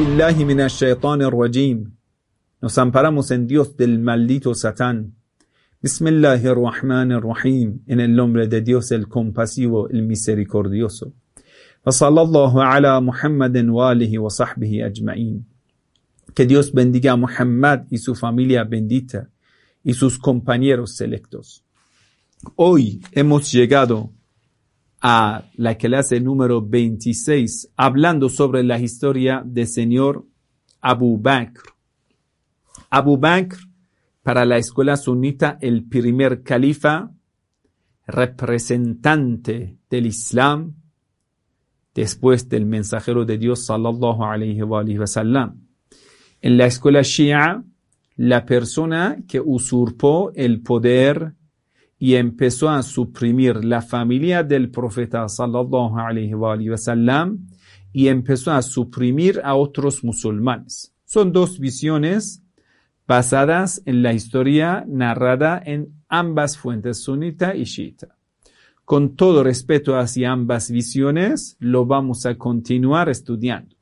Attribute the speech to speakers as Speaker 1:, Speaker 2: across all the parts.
Speaker 1: بالله من الشيطان الرجيم Nos amparamos en Dios del maldito Satán. Bismillah ar-Rahman ar-Rahim. En el nombre de Dios el compasivo, el misericordioso. وصلى الله على محمد وآله وصحبه أجمعين. Que Dios bendiga a Muhammad y su familia bendita y sus compañeros selectos. Hoy hemos llegado a la clase número 26, hablando sobre la historia del señor Abu Bakr. Abu Bakr, para la escuela sunita, el primer califa, representante del Islam, después del mensajero de Dios, sallallahu alayhi wa, alihi wa sallam. En la escuela shia, la persona que usurpó el poder y empezó a suprimir la familia del profeta sallallahu alayhi wa, y empezó a suprimir a otros musulmanes. Son dos visiones basadas en la historia narrada en ambas fuentes sunita y shiita. Con todo respeto hacia ambas visiones, lo vamos a continuar estudiando.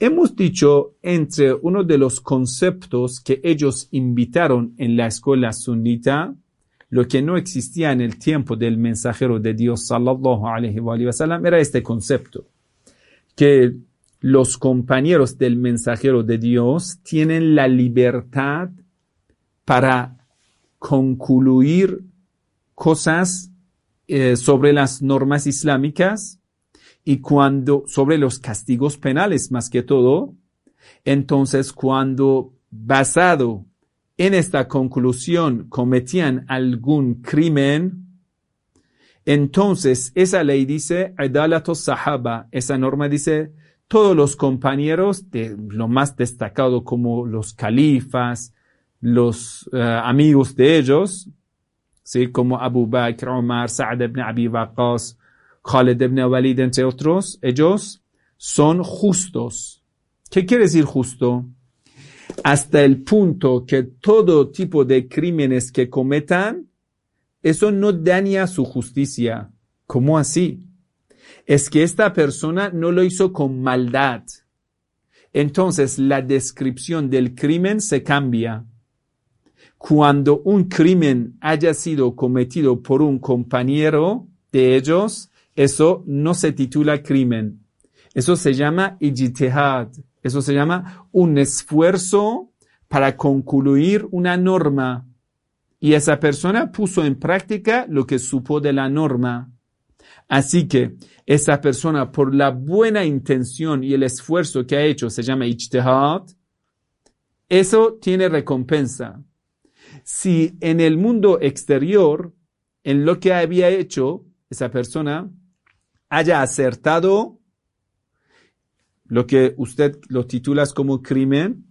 Speaker 1: Hemos dicho entre uno de los conceptos que ellos invitaron en la escuela sunita, lo que no existía en el tiempo del mensajero de Dios sallallahu wa sallam era este concepto, que los compañeros del mensajero de Dios tienen la libertad para concluir cosas eh, sobre las normas islámicas y cuando sobre los castigos penales más que todo, entonces cuando basado en esta conclusión cometían algún crimen, entonces esa ley dice, sahaba, esa norma dice, todos los compañeros de lo más destacado como los califas, los uh, amigos de ellos, ¿sí? como Abu Bakr, Omar, Sa'ad ibn Abi Waqqas, Khalid ibn Walid, entre otros, ellos son justos. ¿Qué quiere decir justo? Hasta el punto que todo tipo de crímenes que cometan, eso no daña su justicia. ¿Cómo así? es que esta persona no lo hizo con maldad. Entonces la descripción del crimen se cambia. Cuando un crimen haya sido cometido por un compañero de ellos, eso no se titula crimen. Eso se llama ijtihad. Eso se llama un esfuerzo para concluir una norma. Y esa persona puso en práctica lo que supo de la norma. Así que esa persona, por la buena intención y el esfuerzo que ha hecho, se llama ijtihad, eso tiene recompensa. Si en el mundo exterior, en lo que había hecho esa persona, haya acertado lo que usted lo titula como crimen,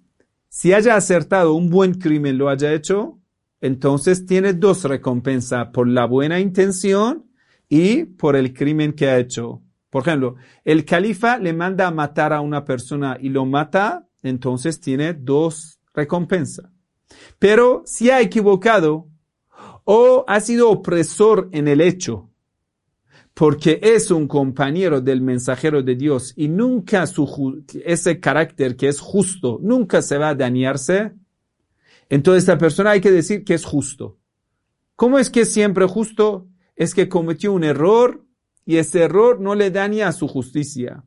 Speaker 1: si haya acertado un buen crimen lo haya hecho, entonces tiene dos recompensas por la buena intención y por el crimen que ha hecho. Por ejemplo, el califa le manda a matar a una persona y lo mata, entonces tiene dos recompensas. Pero si ha equivocado o ha sido opresor en el hecho, porque es un compañero del mensajero de Dios y nunca su, ese carácter que es justo, nunca se va a dañarse, entonces esta persona hay que decir que es justo. ¿Cómo es que es siempre justo? es que cometió un error y ese error no le daña a su justicia.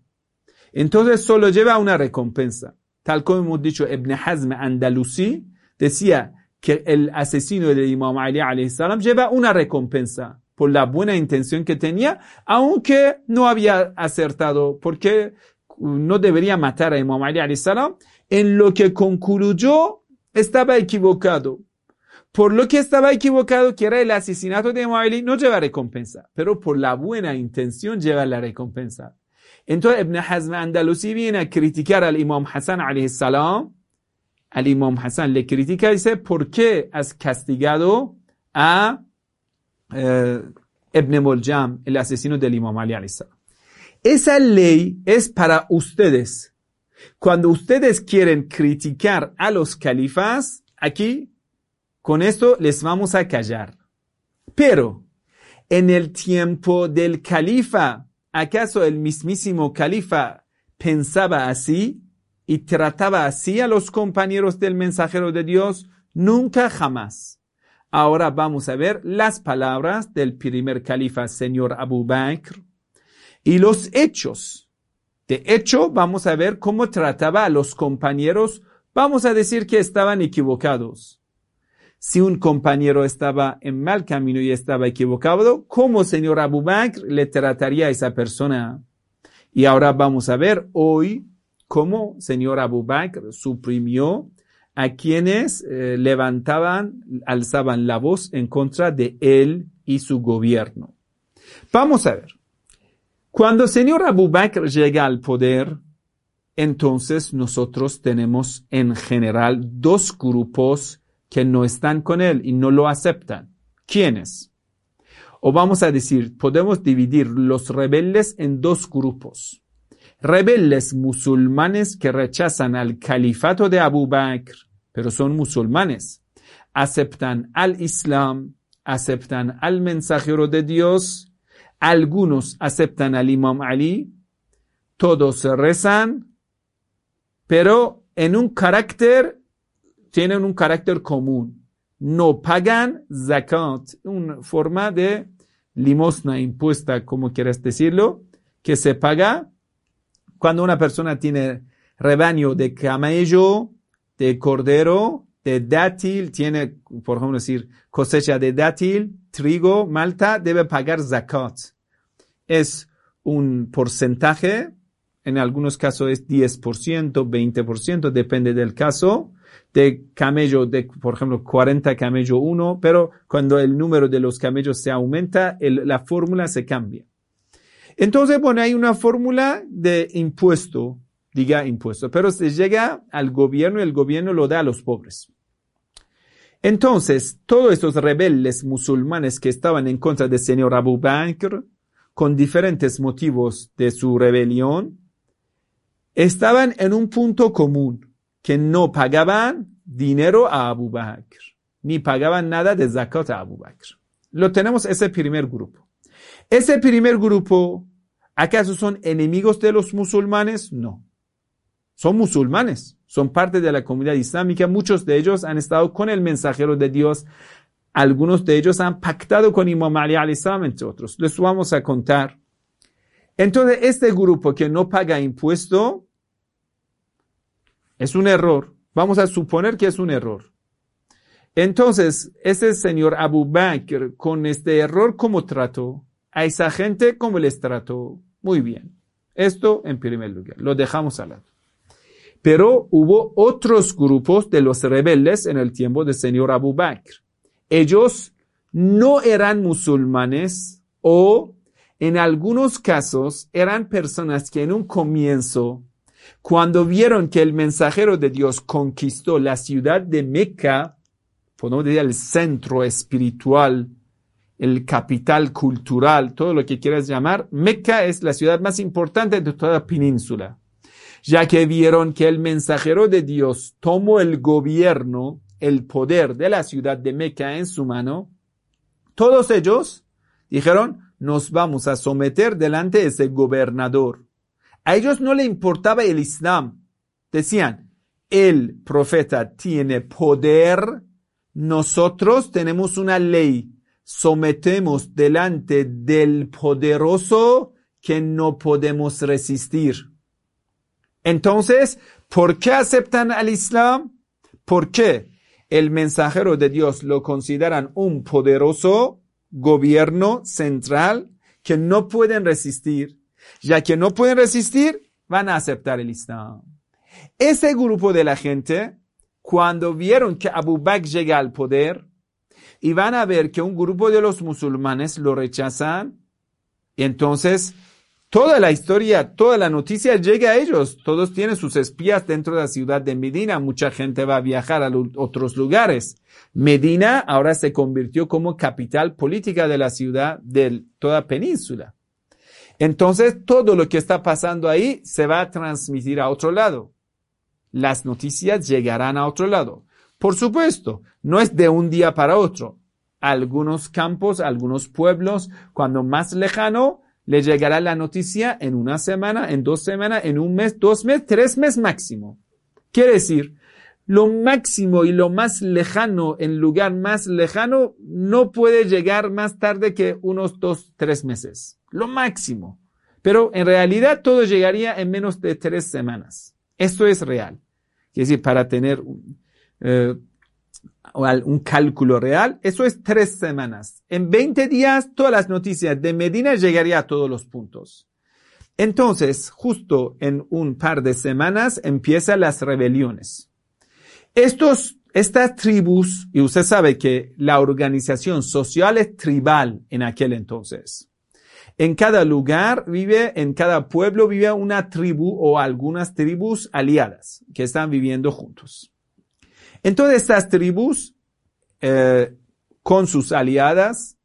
Speaker 1: Entonces solo lleva una recompensa. Tal como hemos dicho, Ibn Hazm Andalusi decía que el asesino de Imam Ali salam lleva una recompensa por la buena intención que tenía, aunque no había acertado, porque no debería matar a Imam Ali salam. En lo que concluyó, estaba equivocado por lo que estaba equivocado, que era el asesinato de Imam no lleva recompensa, pero por la buena intención lleva la recompensa. Entonces Ibn Hazm Andalusi viene a criticar al Imam Hassan salam. Al Imam Hassan le critica y dice, ¿por qué has castigado a eh, el asesino del Imam Ali? Esa ley es para ustedes. Cuando ustedes quieren criticar a los califas, aquí, con esto les vamos a callar. Pero, en el tiempo del califa, ¿acaso el mismísimo califa pensaba así y trataba así a los compañeros del mensajero de Dios? Nunca jamás. Ahora vamos a ver las palabras del primer califa, señor Abu Bakr, y los hechos. De hecho, vamos a ver cómo trataba a los compañeros. Vamos a decir que estaban equivocados. Si un compañero estaba en mal camino y estaba equivocado, ¿cómo señor Abu Bakr le trataría a esa persona? Y ahora vamos a ver hoy cómo señor Abu Bakr suprimió a quienes eh, levantaban, alzaban la voz en contra de él y su gobierno. Vamos a ver. Cuando el señor Abu Bakr llega al poder, entonces nosotros tenemos en general dos grupos que no están con él y no lo aceptan. ¿Quiénes? O vamos a decir, podemos dividir los rebeldes en dos grupos. Rebeldes musulmanes que rechazan al califato de Abu Bakr, pero son musulmanes. Aceptan al Islam, aceptan al mensajero de Dios, algunos aceptan al Imam Ali, todos rezan, pero en un carácter, tienen un carácter común. No pagan zakat, una forma de limosna impuesta, como quieras decirlo, que se paga cuando una persona tiene rebaño de camello, de cordero, de dátil, tiene, por ejemplo, decir, cosecha de dátil, trigo, malta, debe pagar zakat. Es un porcentaje, en algunos casos es 10%, 20%, depende del caso, de camello, de, por ejemplo, 40 camello 1, pero cuando el número de los camellos se aumenta, la fórmula se cambia. Entonces, bueno, hay una fórmula de impuesto diga impuesto, pero se llega al gobierno y el gobierno lo da a los pobres. Entonces, todos estos rebeldes musulmanes que estaban en contra del señor Abu Bakr, con diferentes motivos de su rebelión, estaban en un punto común, que no pagaban dinero a Abu Bakr, ni pagaban nada de zakat a Abu Bakr. Lo tenemos ese primer grupo. Ese primer grupo, ¿acaso son enemigos de los musulmanes? No son musulmanes, son parte de la comunidad islámica, muchos de ellos han estado con el mensajero de Dios, algunos de ellos han pactado con Imam Ali al-Islam, entre otros. Les vamos a contar. Entonces, este grupo que no paga impuesto es un error. Vamos a suponer que es un error. Entonces, ese señor Abu Bakr, con este error, ¿cómo trató? A esa gente, ¿cómo les trató? Muy bien. Esto en primer lugar. Lo dejamos al lado. Pero hubo otros grupos de los rebeldes en el tiempo del señor Abu Bakr. Ellos no eran musulmanes o en algunos casos eran personas que en un comienzo, cuando vieron que el mensajero de Dios conquistó la ciudad de Meca, podemos decir el centro espiritual, el capital cultural, todo lo que quieras llamar, Meca es la ciudad más importante de toda la península ya que vieron que el mensajero de Dios tomó el gobierno, el poder de la ciudad de Meca en su mano, todos ellos dijeron, nos vamos a someter delante de ese gobernador. A ellos no le importaba el Islam. Decían, el profeta tiene poder, nosotros tenemos una ley, sometemos delante del poderoso que no podemos resistir. Entonces, ¿por qué aceptan al Islam? Porque el mensajero de Dios lo consideran un poderoso gobierno central que no pueden resistir. Ya que no pueden resistir, van a aceptar el Islam. Ese grupo de la gente, cuando vieron que Abu Bakr llega al poder, y van a ver que un grupo de los musulmanes lo rechazan, entonces toda la historia, toda la noticia llega a ellos. Todos tienen sus espías dentro de la ciudad de Medina. Mucha gente va a viajar a otros lugares. Medina ahora se convirtió como capital política de la ciudad de toda península. Entonces, todo lo que está pasando ahí se va a transmitir a otro lado. Las noticias llegarán a otro lado. Por supuesto, no es de un día para otro. Algunos campos, algunos pueblos, cuando más lejano, le llegará la noticia en una semana, en dos semanas, en un mes, dos meses, tres meses máximo. Quiere decir, lo máximo y lo más lejano, en lugar más lejano, no puede llegar más tarde que unos dos, tres meses. Lo máximo. Pero en realidad todo llegaría en menos de tres semanas. Esto es real. Es decir, para tener eh, un cálculo real, eso es tres semanas. En 20 días, todas las noticias de Medina llegaría a todos los puntos. Entonces, justo en un par de semanas empiezan las rebeliones. Estos, estas tribus, y usted sabe que la organización social es tribal en aquel entonces. En cada lugar vive, en cada pueblo vive una tribu o algunas tribus aliadas que están viviendo juntos. Entonces estas tribus, eh, con sus aliadas,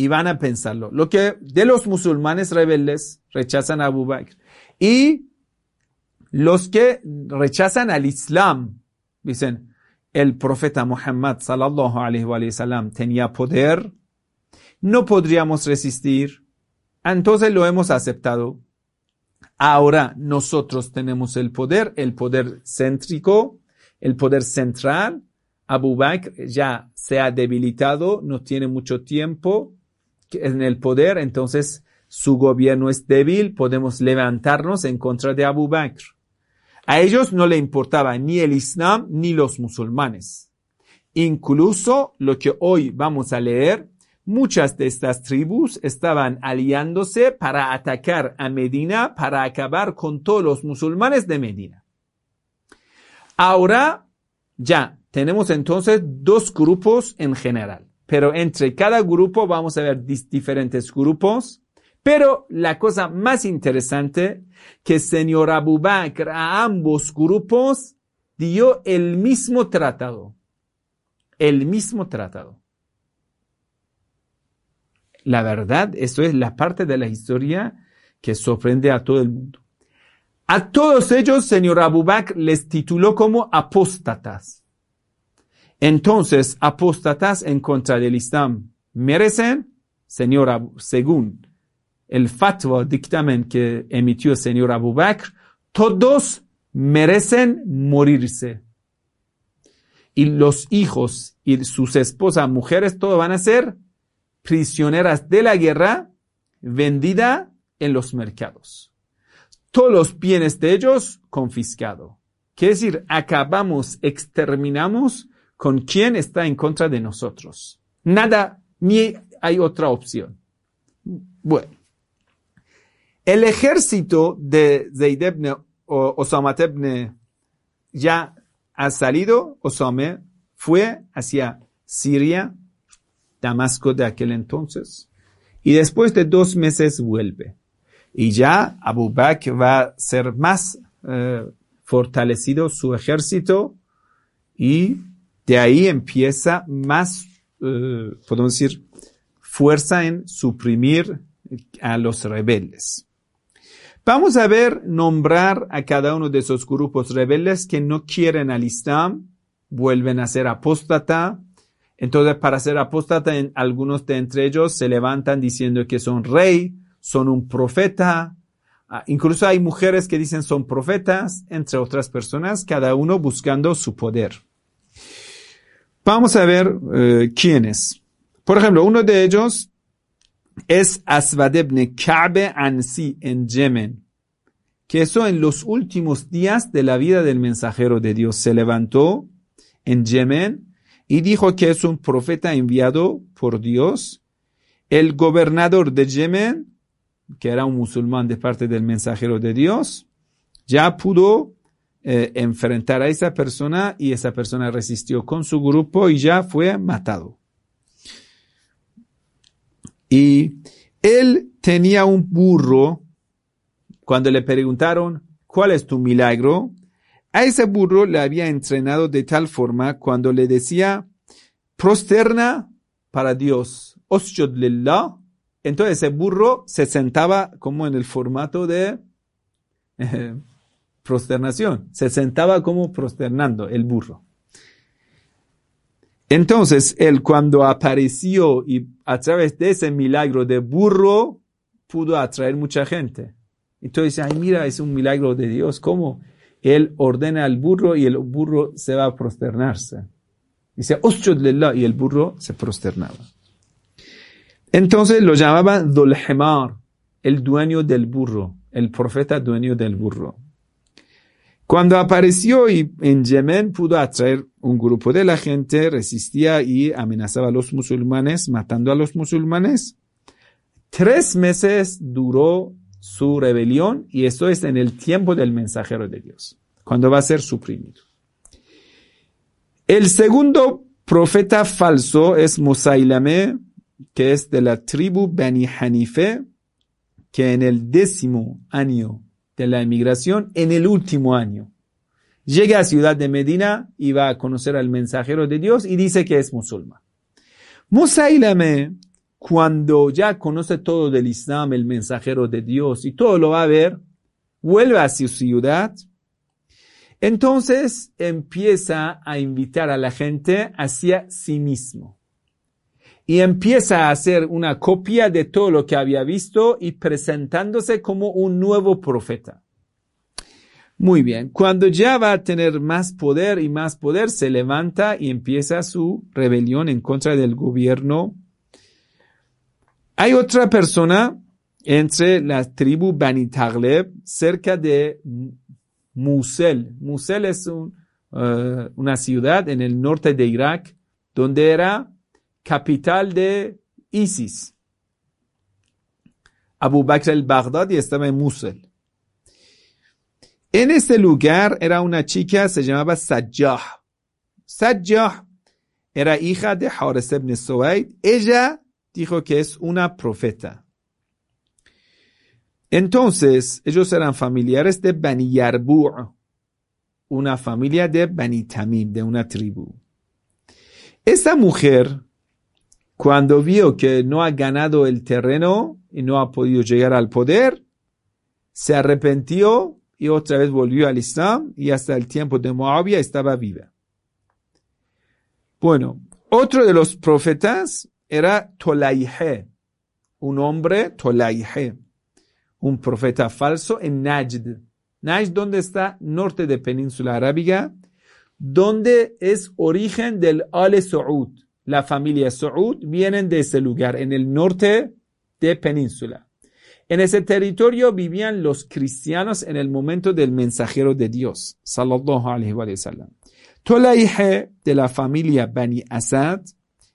Speaker 1: y van a pensarlo. Lo que de los musulmanes rebeldes rechazan a Abu Bakr y los que rechazan al Islam, dicen, el profeta Muhammad sallallahu alaihi wa sallam tenía poder, no podríamos resistir, entonces lo hemos aceptado. Ahora nosotros tenemos el poder, el poder céntrico, el poder central. Abu Bakr ya se ha debilitado, no tiene mucho tiempo en el poder, entonces su gobierno es débil, podemos levantarnos en contra de Abu Bakr. A ellos no le importaba ni el Islam ni los musulmanes. Incluso lo que hoy vamos a leer, muchas de estas tribus estaban aliándose para atacar a Medina, para acabar con todos los musulmanes de Medina. Ahora ya tenemos entonces dos grupos en general, pero entre cada grupo vamos a ver diferentes grupos. Pero la cosa más interesante que señor Abu Bakr a ambos grupos dio el mismo tratado. El mismo tratado. La verdad, eso es la parte de la historia que sorprende a todo el mundo. A todos ellos, señor Abu Bakr les tituló como apóstatas. Entonces, apóstatas en contra del Islam merecen, señor Abu, según el fatwa dictamen que emitió el señor Abu Bakr, todos merecen morirse. Y los hijos y sus esposas, mujeres, todos van a ser prisioneras de la guerra, vendida en los mercados todos los bienes de ellos confiscado. Quiere decir, acabamos, exterminamos con quien está en contra de nosotros. Nada, ni hay otra opción. Bueno. El ejército de Zayd ibn o Osama ya ha salido, Osama fue hacia Siria, Damasco de aquel entonces, y después de dos meses vuelve. Y ya Abu Bakr va a ser más eh, fortalecido su ejército y de ahí empieza más, eh, podemos decir, fuerza en suprimir a los rebeldes. Vamos a ver, nombrar a cada uno de esos grupos rebeldes que no quieren al Islam, vuelven a ser apóstata. Entonces, para ser apóstata, algunos de entre ellos se levantan diciendo que son rey, son un profeta. Ah, incluso hay mujeres que dicen son profetas, entre otras personas, cada uno buscando su poder. Vamos a ver eh, quiénes. Por ejemplo, uno de ellos es Aswad ibn Ka'be Ansi en Yemen, que eso en los últimos días de la vida del mensajero de Dios se levantó en Yemen y dijo que es un profeta enviado por Dios. El gobernador de Yemen que era un musulmán de parte del mensajero de Dios, ya pudo eh, enfrentar a esa persona y esa persona resistió con su grupo y ya fue matado. Y Él tenía un burro. Cuando le preguntaron, ¿cuál es tu milagro? A ese burro le había entrenado de tal forma cuando le decía, prosterna para Dios, osjud. Entonces ese burro se sentaba como en el formato de eh, prosternación. Se sentaba como prosternando el burro. Entonces, él cuando apareció y a través de ese milagro de burro, pudo atraer mucha gente. Entonces, ay, mira, es un milagro de Dios. ¿Cómo? Él ordena al burro y el burro se va a prosternarse. Dice, y el burro se prosternaba. Entonces lo llamaba Dulhemar, el dueño del burro, el profeta dueño del burro. Cuando apareció en Yemen pudo atraer un grupo de la gente, resistía y amenazaba a los musulmanes, matando a los musulmanes. Tres meses duró su rebelión y esto es en el tiempo del mensajero de Dios, cuando va a ser suprimido. El segundo profeta falso es Musailame, que es de la tribu Bani Hanife, que en el décimo año de la emigración en el último año. Llega a ciudad de Medina y va a conocer al mensajero de Dios y dice que es musulmán. Musailame, cuando ya conoce todo del Islam, el mensajero de Dios y todo lo va a ver, vuelve a su ciudad. Entonces empieza a invitar a la gente hacia sí mismo y empieza a hacer una copia de todo lo que había visto y presentándose como un nuevo profeta. Muy bien, cuando ya va a tener más poder y más poder, se levanta y empieza su rebelión en contra del gobierno. Hay otra persona entre la tribu Bani Tagleb, cerca de Musel. Musel es uh, una ciudad en el norte de Irak, donde era capital de ISIS. Abu Bakr al-Baghdadi estaba en Mosul. En este lugar era una chica, se llamaba Sajjah. Sajjah era hija de Haris ibn. Ella dijo que es una profeta. Entonces, ellos eran familiares de Bani Yarbu', una familia de Bani Tamim, de una tribu. Esta mujer cuando vio que no ha ganado el terreno y no ha podido llegar al poder, se arrepintió y otra vez volvió al Islam y hasta el tiempo de Moabia estaba viva. Bueno, otro de los profetas era Tolaihe, un hombre Tolaihe, un profeta falso en Najd. Najd, donde está norte de Península Arábiga, donde es origen del Al Saud la familia Saud vienen de ese lugar, en el norte de península. En ese territorio vivían los cristianos en el momento del mensajero de Dios, sallallahu alaihi wa sallam. Tolaihe de la familia Bani Asad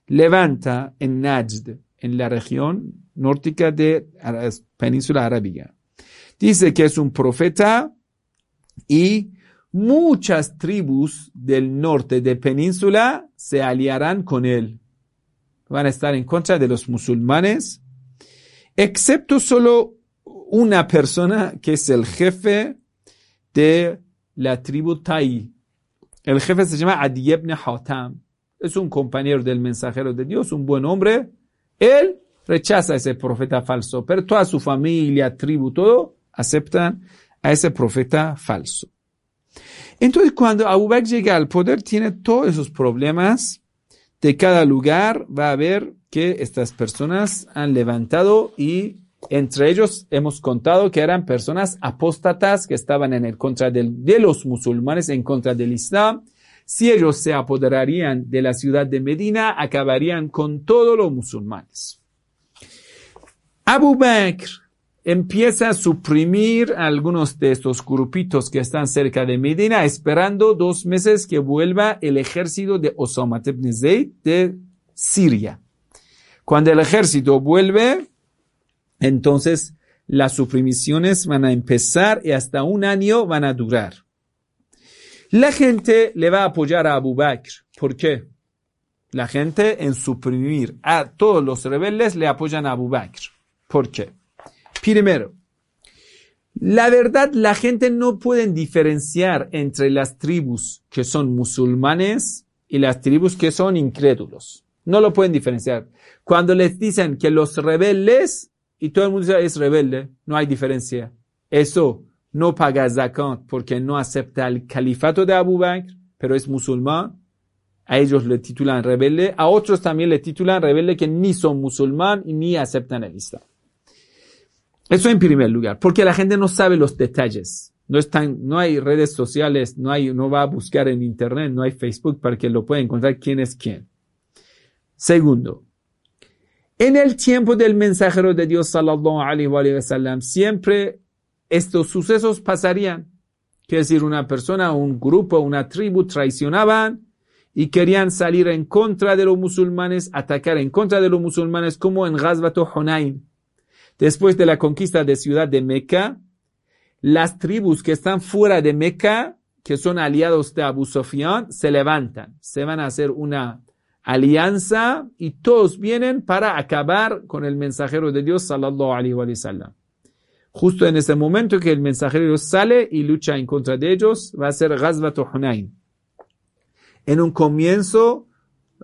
Speaker 1: levanta en Najd, en la región nórtica de península arábiga. Dice que es un profeta y muchas tribus del norte de península se aliarán con él. Van a estar en contra de los musulmanes, excepto solo una persona que es el jefe de la tribu Tai. El jefe se llama Adi ibn Hatam. Es un compañero del mensajero de Dios, un buen hombre. Él rechaza a ese profeta falso, pero toda su familia, tribu, todo aceptan a ese profeta falso. Entonces, cuando Abu Bakr llega al poder, tiene todos esos problemas. De cada lugar va a ver que estas personas han levantado y entre ellos hemos contado que eran personas apóstatas que estaban en el contra de los musulmanes, en contra del Islam. Si ellos se apoderarían de la ciudad de Medina, acabarían con todos los musulmanes. Abu Bakr empieza a suprimir algunos de estos grupitos que están cerca de Medina, esperando dos meses que vuelva el ejército de Osama ibn Zayd de Siria. Cuando el ejército vuelve, entonces las suprimiciones van a empezar y hasta un año van a durar. La gente le va a apoyar a Abu Bakr. ¿Por qué? La gente en suprimir a todos los rebeldes le apoyan a Abu Bakr. ¿Por qué? Primero, la verdad, la gente no puede diferenciar entre las tribus que son musulmanes y las tribus que son incrédulos. No lo pueden diferenciar. Cuando les dicen que los rebeldes, y todo el mundo dice es rebelde, no hay diferencia. Eso no paga zakat porque no acepta el califato de Abu Bakr, pero es musulmán. A ellos le titulan rebelde. A otros también le titulan rebelde que ni son musulmán y ni aceptan el Islam. Eso en primer lugar, porque la gente no sabe los detalles. No están, no hay redes sociales, no hay, no va a buscar en internet, no hay Facebook para que lo pueda encontrar quién es quién. Segundo, en el tiempo del mensajero de Dios sallallahu alaihi wa sallam, siempre estos sucesos pasarían. Quiere decir, una persona, un grupo, una tribu traicionaban y querían salir en contra de los musulmanes, atacar en contra de los musulmanes, como en Ghazbat Hunayn. Después de la conquista de ciudad de Meca, las tribus que están fuera de Meca, que son aliados de Abu Sufyan, se levantan, se van a hacer una alianza y todos vienen para acabar con el mensajero de Dios sallallahu alaihi wa sallam. Justo en ese momento que el mensajero sale y lucha en contra de ellos, va a ser Ghazbat Hunayn. En un comienzo,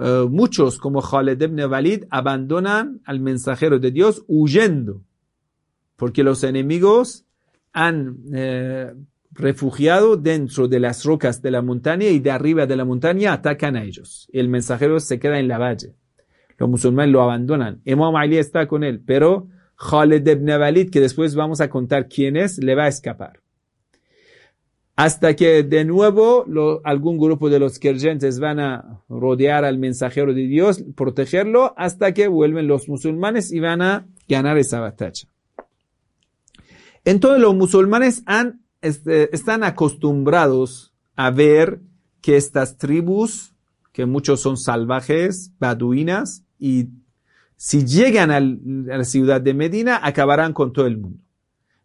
Speaker 1: eh, muchos como Khaled ibn Walid abandonan al mensajero de Dios huyendo, porque los enemigos han eh, refugiado dentro de las rocas de la montaña y de arriba de la montaña atacan a ellos. El mensajero se queda en la valle. Los musulmanes lo abandonan. Imam Ali está con él, pero Khaled ibn Walid, que después vamos a contar quién es, le va a escapar hasta que de nuevo algún grupo de los creyentes van a rodear al mensajero de Dios, protegerlo, hasta que vuelven los musulmanes y van a ganar esa batalla. Entonces los musulmanes han, este, están acostumbrados a ver que estas tribus, que muchos son salvajes, baduinas, y si llegan a la ciudad de Medina, acabarán con todo el mundo.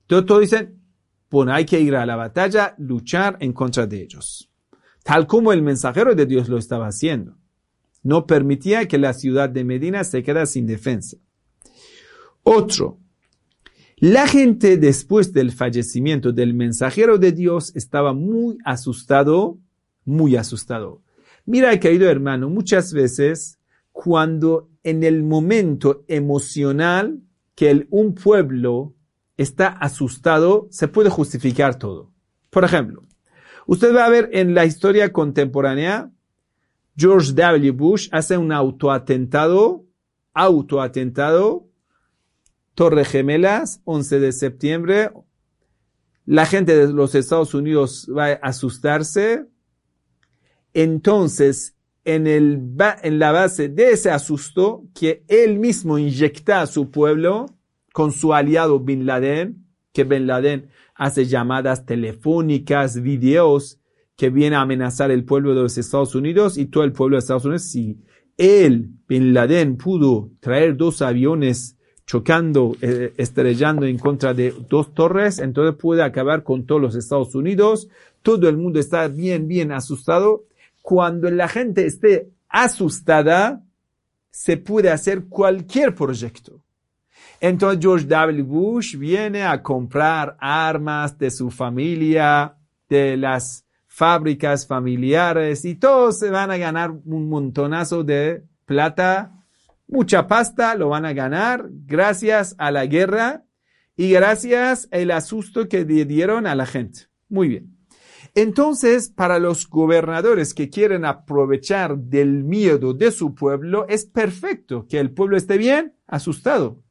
Speaker 1: Entonces todos dicen, bueno, hay que ir a la batalla, luchar en contra de ellos. Tal como el mensajero de Dios lo estaba haciendo. No permitía que la ciudad de Medina se quedara sin defensa. Otro. La gente después del fallecimiento del mensajero de Dios estaba muy asustado, muy asustado. Mira, querido hermano, muchas veces cuando en el momento emocional que un pueblo está asustado, se puede justificar todo. Por ejemplo, usted va a ver en la historia contemporánea, George W. Bush hace un autoatentado, autoatentado, Torre Gemelas, 11 de septiembre. La gente de los Estados Unidos va a asustarse. Entonces, en, el, en la base de ese asusto que él mismo inyecta a su pueblo, con su aliado Bin Laden, que Bin Laden hace llamadas telefónicas, videos, que viene a amenazar el pueblo de los Estados Unidos y todo el pueblo de Estados Unidos. Si él, Bin Laden, pudo traer dos aviones chocando, eh, estrellando en contra de dos torres, entonces puede acabar con todos los Estados Unidos. Todo el mundo está bien, bien asustado. Cuando la gente esté asustada, se puede hacer cualquier proyecto. Entonces George W. Bush viene a comprar armas de su familia, de las fábricas familiares y todos se van a ganar un montonazo de plata, mucha pasta lo van a ganar gracias a la guerra y gracias al asusto que dieron a la gente. Muy bien. Entonces, para los gobernadores que quieren aprovechar del miedo de su pueblo, es perfecto que el pueblo esté bien asustado.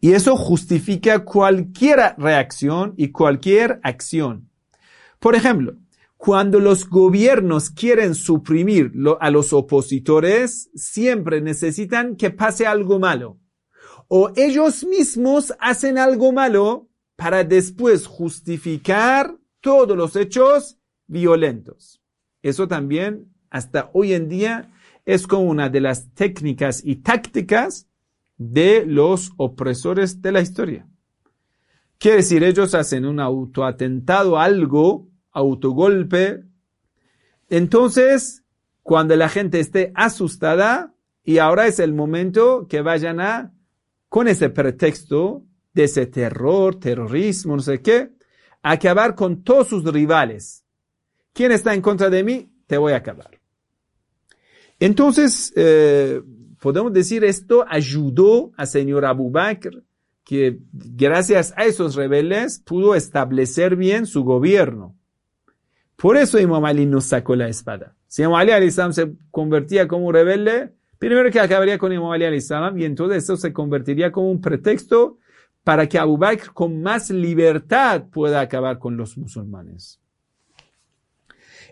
Speaker 1: Y eso justifica cualquier reacción y cualquier acción. Por ejemplo, cuando los gobiernos quieren suprimir a los opositores, siempre necesitan que pase algo malo. O ellos mismos hacen algo malo para después justificar todos los hechos violentos. Eso también, hasta hoy en día, es como una de las técnicas y tácticas de los opresores de la historia. Quiere decir, ellos hacen un autoatentado, algo, autogolpe. Entonces, cuando la gente esté asustada, y ahora es el momento que vayan a con ese pretexto de ese terror, terrorismo, no sé qué, acabar con todos sus rivales. ¿Quién está en contra de mí? Te voy a acabar. Entonces, eh, podemos decir esto ayudó a señor Abu Bakr que gracias a esos rebeldes pudo establecer bien su gobierno. Por eso Imam Ali nos sacó la espada. Si Imam Ali al-Islam se convertía como un rebelde, primero que acabaría con Imam Ali al-Islam y entonces eso se convertiría como un pretexto para que Abu Bakr con más libertad pueda acabar con los musulmanes.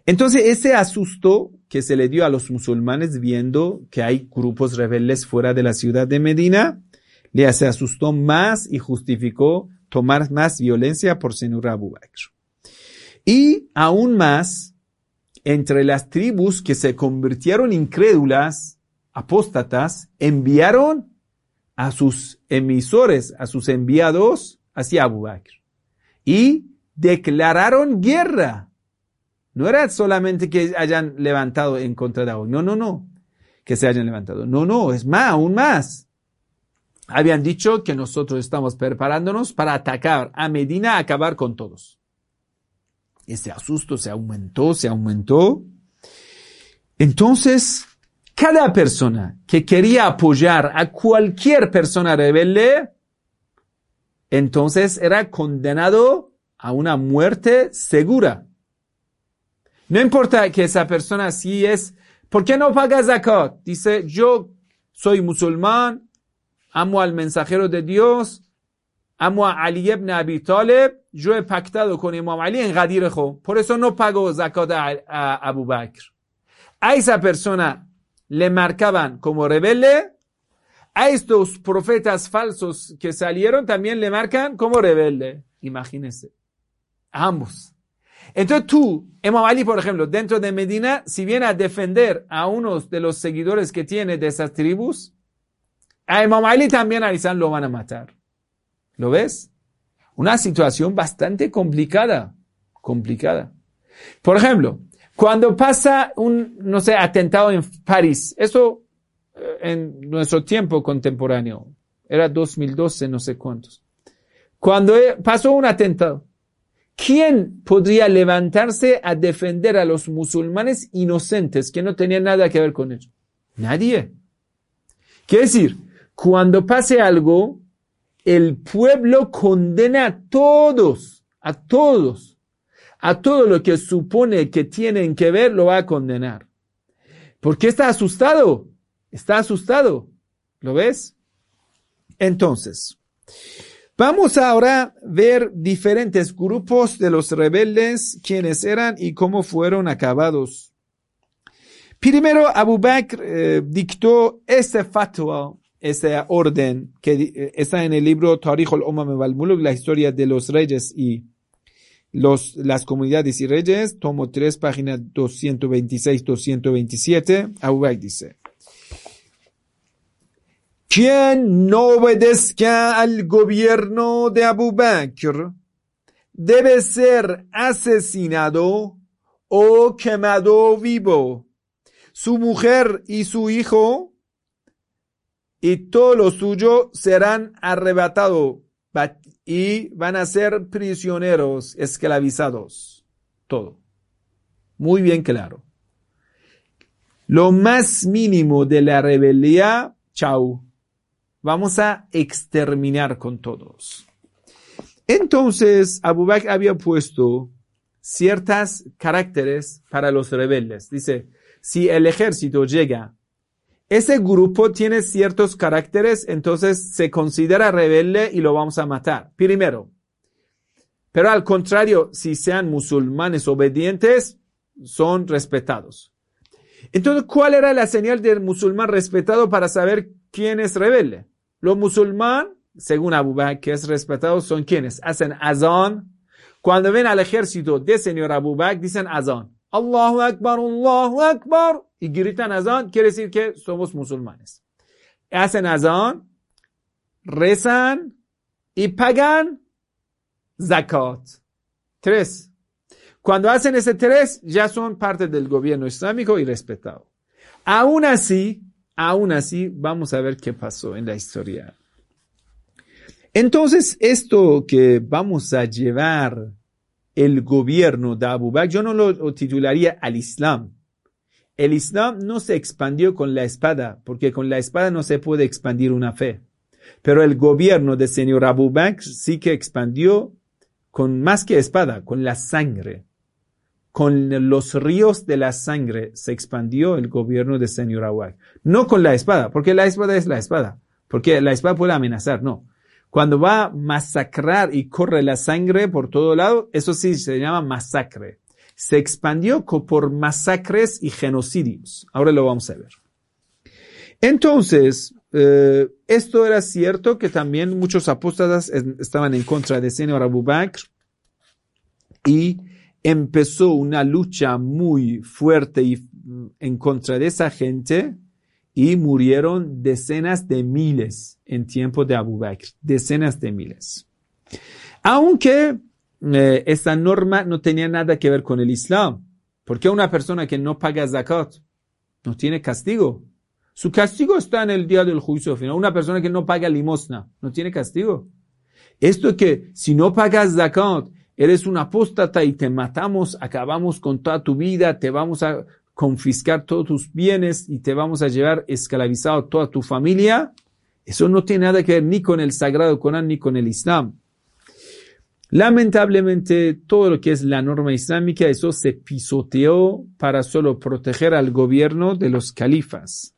Speaker 1: Entonces ese asusto que se le dio a los musulmanes viendo que hay grupos rebeldes fuera de la ciudad de Medina, le asustó más y justificó tomar más violencia por Senur Abu Bakr. Y aún más, entre las tribus que se convirtieron incrédulas, apóstatas, enviaron a sus emisores, a sus enviados hacia Abu Bakr. Y declararon guerra. No era solamente que hayan levantado en contra de Abu No, no, no. Que se hayan levantado. No, no, es más, aún más habían dicho que nosotros estamos preparándonos para atacar a Medina, acabar con todos. Ese asusto se aumentó, se aumentó. Entonces, cada persona que quería apoyar a cualquier persona rebelde, entonces era condenado a una muerte segura. No importa que esa persona sí es, ¿por qué no paga zakat? Dice, yo soy musulmán, amo al mensajero de Dios, amo a Ali ibn Abi Talib, yo he pactado con Imam Ali en Gadir por eso no pago zakat a, Abu Bakr. A esa persona le marcaban como rebelde, a estos profetas falsos que salieron también le marcan como rebelde. Imagínense. ambos. Entonces tú, Imam Ali, por ejemplo, dentro de Medina, si viene a defender a unos de los seguidores que tiene de esas tribus, a Imam Ali también a Islam lo van a matar. ¿Lo ves? Una situación bastante complicada. Complicada. Por ejemplo, cuando pasa un, no sé, atentado en París, eso eh, en nuestro tiempo contemporáneo, era 2012, no sé cuántos. Cuando eh, pasó un atentado, ¿quién podría levantarse a defender a los musulmanes inocentes que no tenían nada que ver con ello? Nadie. Quiere decir, cuando pase algo, el pueblo condena a todos, a todos, a todo lo que supone que tienen que ver, lo va a condenar. ¿Por qué está asustado? Está asustado. ¿Lo ves? Entonces, vamos ahora a ver diferentes grupos de los rebeldes, quiénes eran y cómo fueron acabados. Primero, Abu Bakr eh, dictó este fatwa esa orden que eh, está en el libro Tarikh al-Umam al-Muluk, la historia de los reyes y las comunidades y reyes, tomo 3, página 226-227, Abu Bakr dice, quien no obedezca al gobierno de Abu Bakr debe ser asesinado o quemado vivo. Su mujer y su hijo y todo lo suyo serán arrebatados y van a ser prisioneros, esclavizados. Todo. Muy bien claro. Lo más mínimo de la rebelión, chau. Vamos a exterminar con todos. Entonces, Abu Bakr había puesto ciertas caracteres para los rebeldes. Dice, si el ejército llega ese grupo tiene ciertos caracteres, entonces se considera rebelde y lo vamos a matar. Primero. Pero al contrario, si sean musulmanes obedientes, son respetados. Entonces, ¿cuál era la señal del musulmán respetado para saber quién es rebelde? Los musulmanes, según Abu Bakr, que es respetado, son quienes hacen azán. Cuando ven al ejército de señor Abu Bakr, dicen azán. Allahu Akbar, Allahu Akbar, y gritan azán, quiere decir que somos musulmanes. Hacen azán, rezan y pagan zakat. Tres. Cuando hacen ese tres, ya son parte del gobierno islámico y respetado. Aún así, aún así, vamos a ver qué pasó en la historia. Entonces, esto que vamos a llevar el gobierno de Abu Bakr, yo no lo titularía al Islam. El Islam no se expandió con la espada, porque con la espada no se puede expandir una fe. Pero el gobierno del señor Abu Bakr sí que expandió con más que espada, con la sangre. Con los ríos de la sangre se expandió el gobierno del señor Abu Bakr. No con la espada, porque la espada es la espada. Porque la espada puede amenazar, no. Cuando va a masacrar y corre la sangre por todo lado, eso sí se llama masacre. Se expandió por masacres y genocidios. Ahora lo vamos a ver. Entonces, eh, esto era cierto que también muchos apóstatas estaban en contra de Señor Abu Bakr y empezó una lucha muy fuerte mm, en contra de esa gente y murieron decenas de miles en tiempo de Abu Bakr, decenas de miles. Aunque eh, esta norma no tenía nada que ver con el Islam, porque una persona que no paga zakat no tiene castigo. Su castigo está en el día del juicio final. Una persona que no paga limosna no tiene castigo. Esto que si no pagas zakat, eres un apóstata y te matamos, acabamos con toda tu vida, te vamos a confiscar todos tus bienes y te vamos a llevar esclavizado toda tu familia, eso no tiene nada que ver ni con el Sagrado Corán ni con el Islam. Lamentablemente, todo lo que es la norma islámica, eso se pisoteó para solo proteger al gobierno de los califas.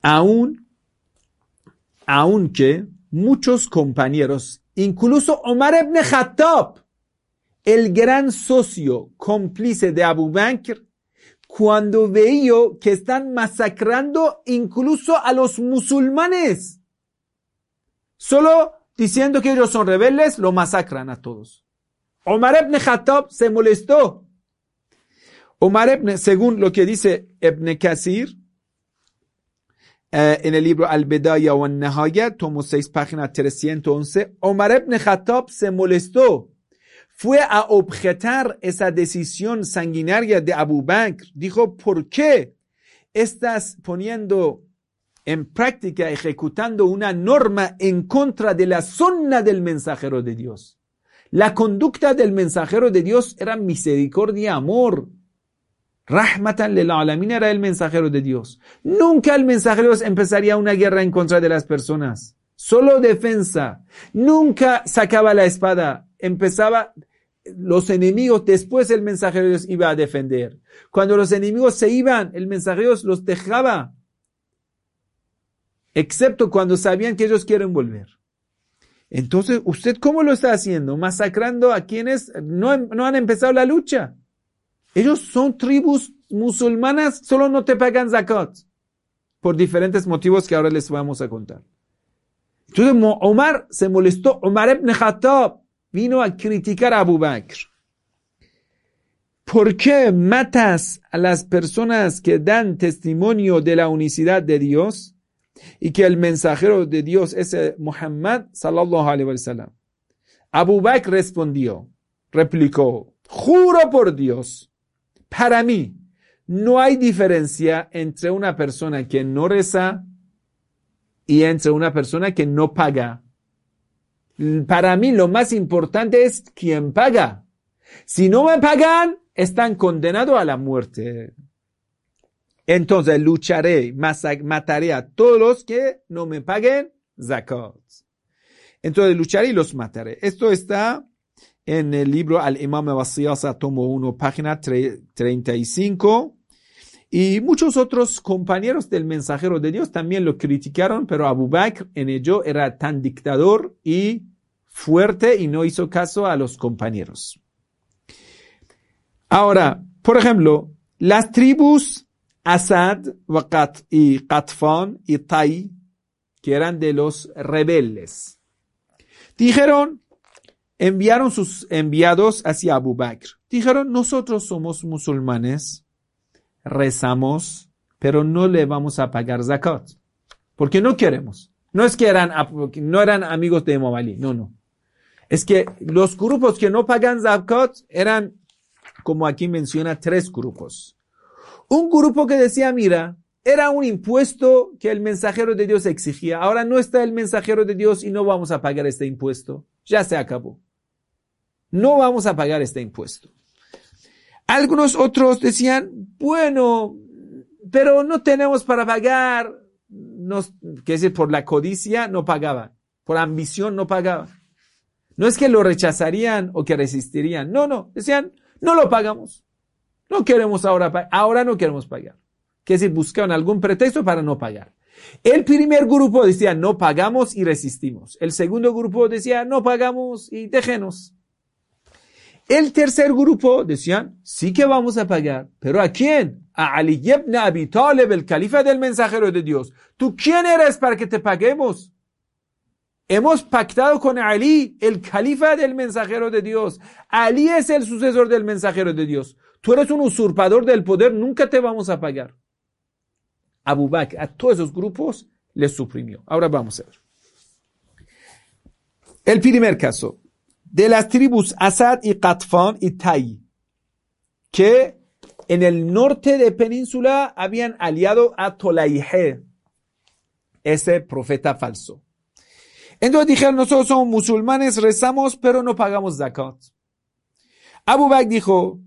Speaker 1: Aún, aunque muchos compañeros, incluso Omar ibn Khattab, el gran socio cómplice de Abu Bakr, cuando veía que están masacrando incluso a los musulmanes. Solo diciendo que ellos son rebeldes, lo masacran a todos. Omar ibn Khattab se molestó. Omar ibn, según lo que dice Ibn Kasir, eh, en el libro Al-Bedaya o Al-Nahaya, tomo 6, página 311, Omar ibn Khattab se molestó fue a objetar esa decisión sanguinaria de Abu Bakr. Dijo, ¿por qué estás poniendo en práctica, ejecutando una norma en contra de la zona del mensajero de Dios? La conducta del mensajero de Dios era misericordia, amor. Rahmatan lil alamin era el mensajero de Dios. Nunca el mensajero empezaría una guerra en contra de las personas. Solo defensa. Nunca sacaba la espada. Empezaba los enemigos, después el mensajero de Dios iba a defender. Cuando los enemigos se iban, el mensajero los dejaba. Excepto cuando sabían que ellos quieren volver. Entonces, ¿usted cómo lo está haciendo? Masacrando a quienes no, no han empezado la lucha. Ellos son tribus musulmanas, solo no te pagan zakat. Por diferentes motivos que ahora les vamos a contar. Entonces, Omar se molestó. Omar ibn Khattab vino a criticar a Abu Bakr. ¿Por qué matas a las personas que dan testimonio de la unicidad de Dios y que el mensajero de Dios es Muhammad sallallahu alaihi wasallam? Abu Bakr respondió, replicó, juro por Dios, para mí no hay diferencia entre una persona que no reza y entre una persona que no paga para mí lo más importante es quién paga. Si no me pagan, están condenados a la muerte. Entonces lucharé, mataré a todos los que no me paguen zakat. Entonces lucharé y los mataré. Esto está en el libro Al Imam Wasiyasa, tomo 1, página 35. Y muchos otros compañeros del mensajero de Dios también lo criticaron, pero Abu Bakr en ello era tan dictador y fuerte y no hizo caso a los compañeros. Ahora, por ejemplo, las tribus Asad y Qatfan y Tai, que eran de los rebeldes, dijeron, enviaron sus enviados hacia Abu Bakr. Dijeron, nosotros somos musulmanes rezamos, pero no le vamos a pagar zakat. Porque no queremos. No es que eran, no eran amigos de Imam no, no. Es que los grupos que no pagan zakat eran, como aquí menciona, tres grupos. Un grupo que decía, mira, Era un impuesto que el mensajero de Dios exigía. Ahora no está el mensajero de Dios y no vamos a pagar este impuesto. Ya se acabó. No vamos a pagar este impuesto. Algunos otros decían, bueno, pero no tenemos para pagar. Nos, que decir, por la codicia no pagaban. Por ambición no pagaban. No es que lo rechazarían o que resistirían. No, no. Decían, no lo pagamos. No queremos ahora, ahora no queremos pagar. Que decir, buscaban algún pretexto para no pagar. El primer grupo decía, no pagamos y resistimos. El segundo grupo decía, no pagamos y déjenos. El tercer grupo decían, sí que vamos a pagar, pero ¿a quién? A Ali ibn Abi Talib, el califa del mensajero de Dios. ¿Tú quién eres para que te paguemos? Hemos pactado con Ali, el califa del mensajero de Dios. Ali es el sucesor del mensajero de Dios. Tú eres un usurpador del poder, nunca te vamos a pagar. Abu Bakr a todos esos grupos les suprimió. Ahora vamos a ver. El primer caso de las tribus Asad y Qatfan y Tai, que en el norte de península habían aliado a Tolaihe, ese profeta falso. Entonces dijeron, nosotros somos musulmanes, rezamos, pero no pagamos zakat. Abu Bakr dijo,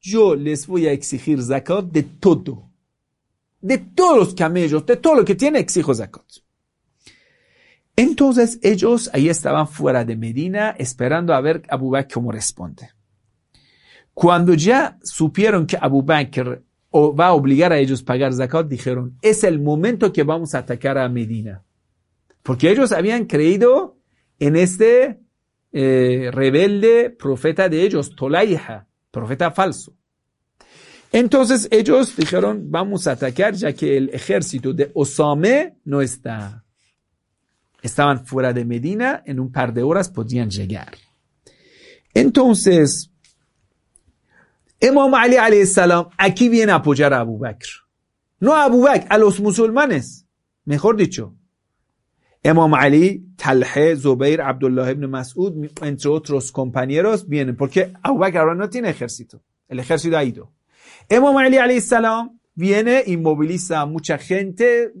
Speaker 1: yo les voy a exigir zakat de todo. De todos los camellos, de todo lo que tiene, exijo zakat. Entonces ellos ahí estaban fuera de Medina esperando a ver Abu Bakr cómo responde. Cuando ya supieron que Abu Bakr va a obligar a ellos a pagar zakat, dijeron, es el momento que vamos a atacar a Medina. Porque ellos habían creído en este eh, rebelde profeta de ellos, Tolaiha, profeta falso. Entonces ellos dijeron, vamos a atacar ya que el ejército de Osame no está estaban fuera de Medina, en un par de horas podían llegar. Entonces, Imam Ali salam aquí viene a apoyar a Abu Bakr. No a Abu Bakr, a los musulmanes. Mejor dicho. Imam Ali, Talhe, Zubair, Abdullah ibn Mas'ud, entre otros compañeros, vienen, porque Abu Bakr ahora no tiene ejército. El ejército ha ido. Imam Ali salam viene y moviliza a mucha gente,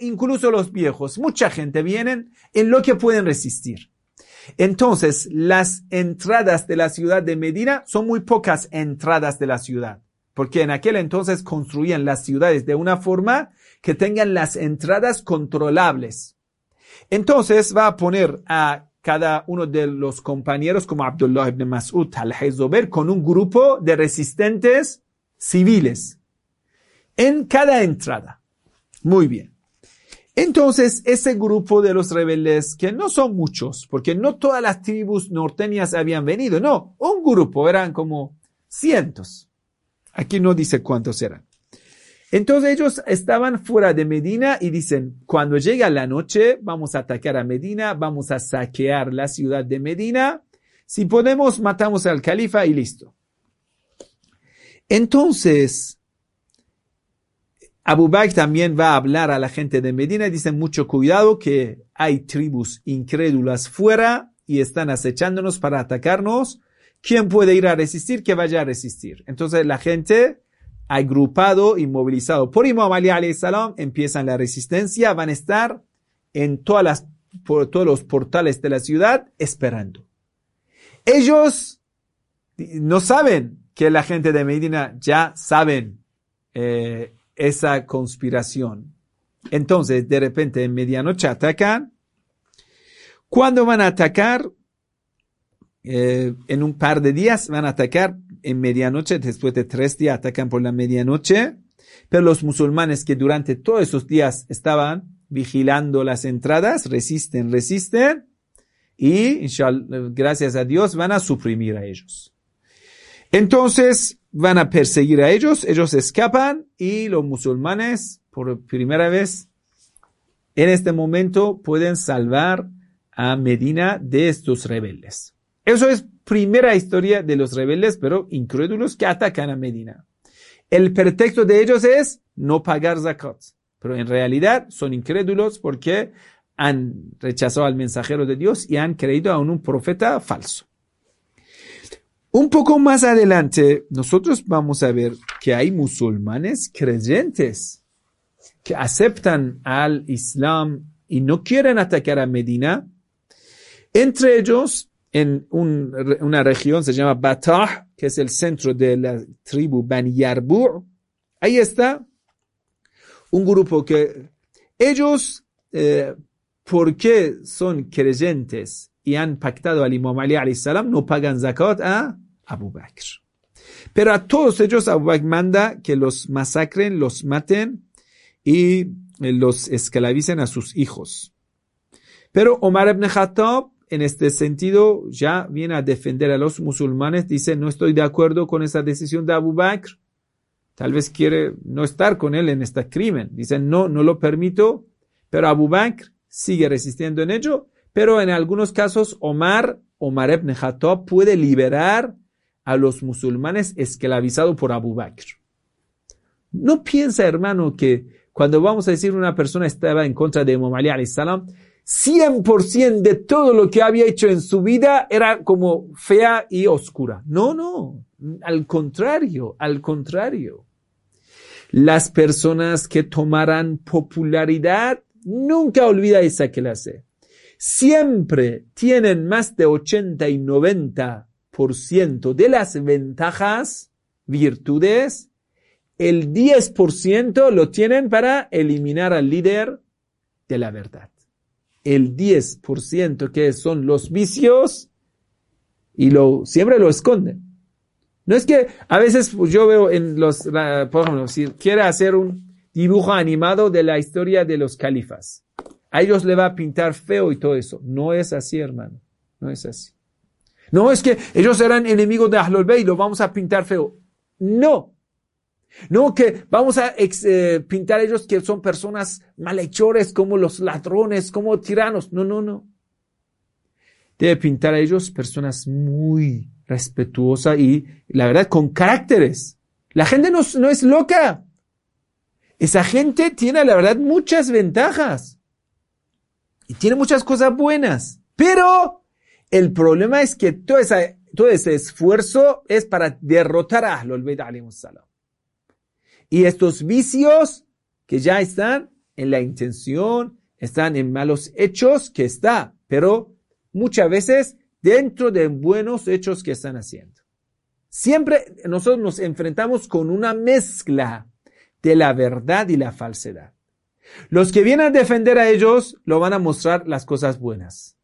Speaker 1: incluso los viejos, mucha gente vienen en lo que pueden resistir. Entonces, las entradas de la ciudad de Medina son muy pocas entradas de la ciudad, porque en aquel entonces construían las ciudades de una forma que tengan las entradas controlables. Entonces va a poner a cada uno de los compañeros como Abdullah ibn Mas'ud al-Hayzober con un grupo de resistentes civiles en cada entrada. Muy bien. Entonces, ese grupo de los rebeldes, que no son muchos, porque no todas las tribus norteñas habían venido, no, un grupo, eran como cientos. Aquí no dice cuántos eran. Entonces ellos estaban fuera de Medina y dicen, cuando llega la noche, vamos a atacar a Medina, vamos a saquear la ciudad de Medina. Si podemos, matamos al califa y listo. Entonces, Abu Bakr también va a hablar a la gente de Medina y dice mucho cuidado que hay tribus incrédulas fuera y están acechándonos para atacarnos. ¿Quién puede ir a resistir? Que vaya a resistir. Entonces la gente agrupado y movilizado por Imam Ali salam empiezan la resistencia, van a estar en todas las, por todos los portales de la ciudad esperando. Ellos no saben que la gente de Medina ya saben eh, esa conspiración. Entonces, de repente, en medianoche atacan. ¿Cuándo van a atacar? Eh, en un par de días van a atacar en medianoche, después de tres días atacan por la medianoche, pero los musulmanes que durante todos esos días estaban vigilando las entradas, resisten, resisten, y gracias a Dios van a suprimir a ellos. Entonces, van a perseguir a ellos, ellos escapan y los musulmanes por primera vez en este momento pueden salvar a Medina de estos rebeldes. Eso es primera historia de los rebeldes, pero incrédulos que atacan a Medina. El pretexto de ellos es no pagar zakat, pero en realidad son incrédulos porque han rechazado al mensajero de Dios y han creído a un profeta falso. Un poco más adelante, nosotros vamos a ver que hay musulmanes creyentes que aceptan al Islam y no quieren atacar a Medina. Entre ellos, en una región se llama Batah, que es el centro de la tribu Bani Yarbu'. Ahí está un grupo que ellos, eh, porque son creyentes y han pactado al Imam Ali salam, no pagan zakat a Abu Bakr. Pero a todos ellos Abu Bakr manda que los masacren, los maten y los esclavicen a sus hijos. Pero Omar ibn Khattab en este sentido ya viene a defender a los musulmanes, dice no estoy de acuerdo con esa decisión de Abu Bakr, tal vez quiere no estar con él en este crimen, dice no, no lo permito, pero Abu Bakr sigue resistiendo en ello, pero en algunos casos Omar, Omar ibn Khattab puede liberar a los musulmanes esclavizados por Abu Bakr. No piensa, hermano, que cuando vamos a decir una persona estaba en contra de Imam Ali salam, 100% de todo lo que había hecho en su vida era como fea y oscura. No, no, al contrario, al contrario. Las personas que tomarán popularidad nunca olvida esa clase. Siempre tienen más de 80 y 90 de las ventajas, virtudes, el 10% lo tienen para eliminar al líder de la verdad. El 10% que son los vicios y lo, siempre lo esconden. No es que a veces pues, yo veo en los, por ejemplo, si quiere hacer un dibujo animado de la historia de los califas, a ellos le va a pintar feo y todo eso. No es así, hermano. No es así. No es que ellos eran enemigos de Ahlul Bayt, lo vamos a pintar feo. No. No que vamos a eh, pintar ellos que son personas malhechores, como los ladrones, como tiranos. No, no, no. Debe pintar a ellos personas muy respetuosas y, la verdad, con caracteres. La gente no es loca. Esa gente tiene, la verdad, muchas ventajas. Y tiene muchas cosas buenas. Pero el problema es que todo, todo ese esfuerzo es para derrotar a Ahlul Bayt. Y estos vicios que ya están en la intención, están en malos hechos que está, pero muchas veces dentro de buenos hechos que están haciendo. Siempre nosotros nos enfrentamos con una mezcla de la verdad y la falsedad. Los que vienen a defender a ellos lo van a mostrar las cosas buenas.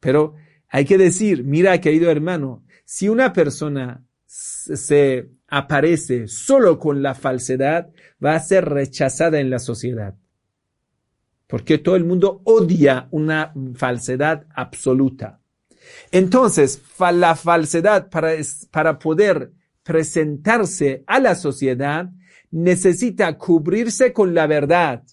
Speaker 1: Pero hay que decir, mira querido hermano, si una persona se aparece solo con la falsedad, va a ser rechazada en la sociedad. Porque todo el mundo odia una falsedad absoluta. Entonces, la falsedad para, para poder presentarse a la sociedad necesita cubrirse con la verdad.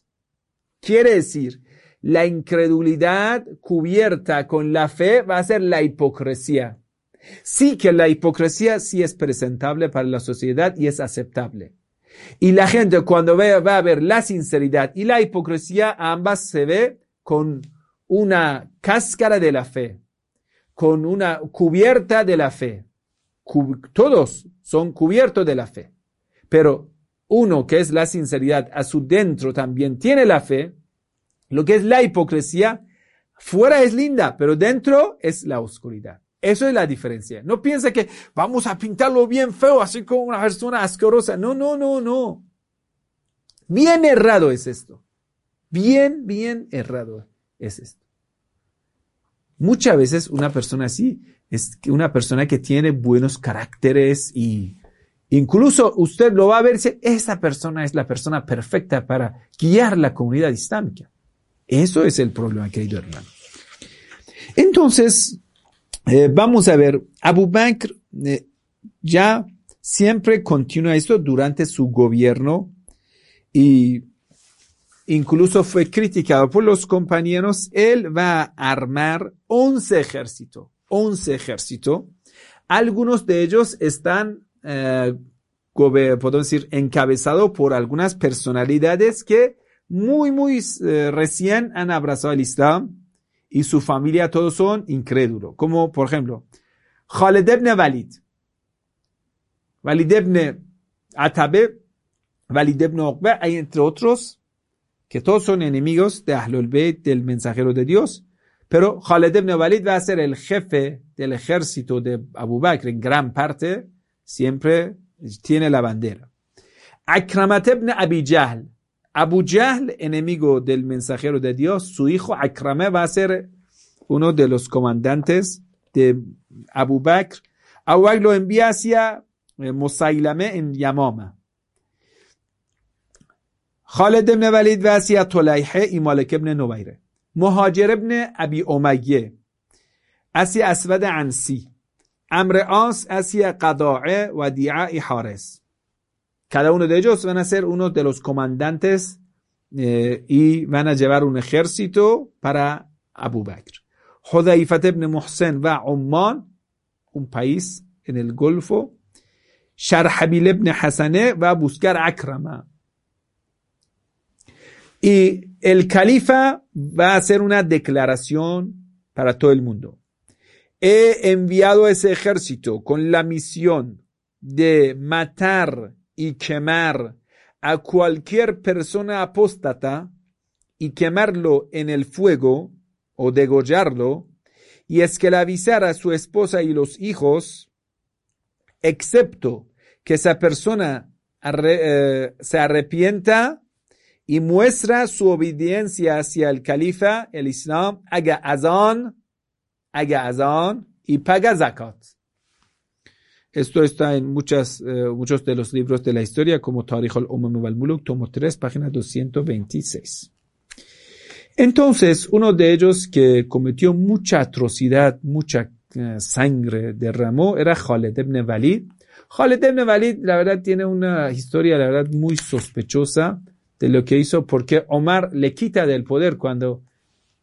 Speaker 1: Quiere decir, la incredulidad cubierta con la fe va a ser la hipocresía. Sí que la hipocresía sí es presentable para la sociedad y es aceptable. Y la gente cuando ve, va a ver la sinceridad y la hipocresía, ambas se ve con una cáscara de la fe, con una cubierta de la fe. todos son cubiertos de la fe. Pero uno que es la sinceridad, a su dentro también tiene la fe, lo que es la hipocresía, fuera es linda, pero dentro es la oscuridad. Eso es la diferencia. No piense que vamos a pintarlo bien feo, así como una persona asquerosa. No, no, no, no. Bien errado es esto. Bien, bien errado es esto. Muchas veces una persona así es una persona que tiene buenos caracteres y incluso usted lo va a ver y dice, esa persona es la persona perfecta para guiar la comunidad islámica. Eso es el problema, querido hermano. Entonces, eh, vamos a ver, Abu Bakr eh, ya siempre continúa esto durante su gobierno y incluso fue criticado por los compañeros. Él va a armar 11 ejércitos, 11 ejércitos. Algunos de ellos están, eh, podemos decir, encabezados por algunas personalidades que muy, muy eh, recién han abrazado el Islam y su familia todos son incrédulos. Como, por ejemplo, Khaled ibn Walid, Walid ibn Atabe, Walid ibn Uqba, hay entre otros que todos son enemigos de Ahlul Bayt, del mensajero de Dios. Pero Khaled ibn Walid va a ser el jefe del ejército de Abu Bakr en gran parte, siempre tiene la bandera. Akramat ibn Abi Jahl. Abu Jahl, enemigo del mensajero de Dios, su hijo Akramé va a ser uno de los comandantes de Abu Bakr. Abu Bakr lo envía hacia eh, Musailame en Yamama. Khalid ibn Walid va hacia Tolayhe y Malik ibn Nubayre. مهاجر ابن ابی امیه اسی اسود عنسی Amr As hacia Qada'a, Wadi'a y Hares. Cada uno de ellos van a ser uno de los comandantes eh, y van a llevar un ejército para Abu Bakr. Hudayfat ibn Muhsen va a Oman, un país en el Golfo. Sharhabil ibn Hasane va a buscar Akrama. Y el califa va a hacer una declaración para todo el mundo. He enviado ese ejército con la misión de matar y quemar a cualquier persona apóstata y quemarlo en el fuego o degollarlo y esclavizar a su esposa y los hijos, excepto que esa persona eh, se arrepienta y muestra su obediencia hacia el califa, el Islam, haga azán, y zakat. Esto está en muchas, eh, muchos de los libros de la historia, como Tarikh al-Umam al-Muluk, tomo 3, página 226. Entonces, uno de ellos que cometió mucha atrocidad, mucha eh, sangre derramó, era Khaled ibn Walid. Khaled ibn Walid, la verdad, tiene una historia, la verdad, muy sospechosa de lo que hizo, porque Omar le quita del poder cuando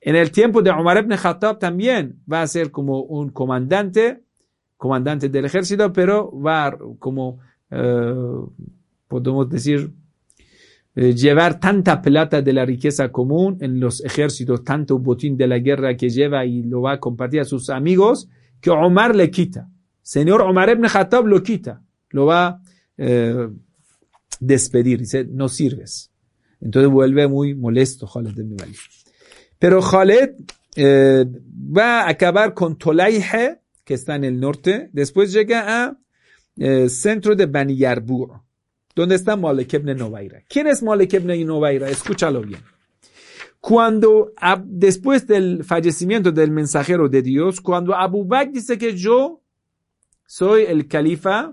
Speaker 1: en el tiempo de Omar ibn Khattab también va a ser como un comandante, comandante del ejército, pero va como, eh, podemos decir, eh, llevar tanta plata de la riqueza común en los ejércitos, tanto botín de la guerra que lleva y lo va a compartir a sus amigos, que Omar le quita. Señor Omar ibn Khattab lo quita, lo va a eh, despedir, dice, no sirves. Entonces vuelve muy molesto Khaled ibn Walid. Pero Khaled eh, va a acabar con Tolaihe, que está en el norte. Después llega a eh, centro de Bani Yarbur, donde está Malik ibn Novaira. ¿Quién es Malik ibn Novaira? Escúchalo bien. Cuando, después del fallecimiento del mensajero de Dios, cuando Abu Bakr dice que yo soy el califa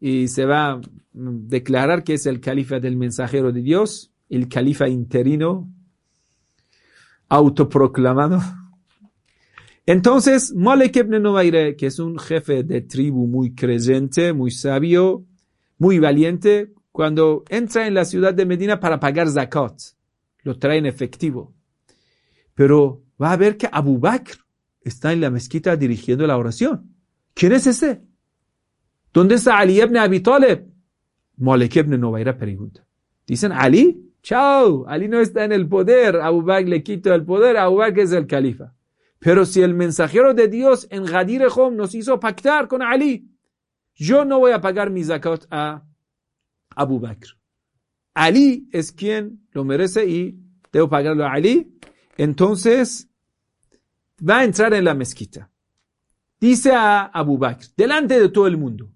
Speaker 1: y se va a declarar que es el califa del mensajero de Dios, el califa interino, autoproclamado. Entonces, Malik ibn Nubayre, que es un jefe de tribu muy creyente, muy sabio, muy valiente, cuando entra en la ciudad de Medina para pagar zakat, lo trae en efectivo. Pero va a ver que Abu Bakr está en la mezquita dirigiendo la oración. ¿Quién es ese? ¿Dónde está Ali ibn Abi Talib? Ibn pregunta. Dicen, Ali, chao, Ali no está en el poder, Abu Bakr le quita el poder, Abu Bakr es el califa. Pero si el mensajero de Dios en Ghadir Khom nos hizo pactar con Ali, yo no voy a pagar mi zakat a Abu Bakr. Ali es quien lo merece y debo pagarlo a Ali. Entonces, va a entrar en la mezquita. Dice a Abu Bakr, delante de todo el mundo,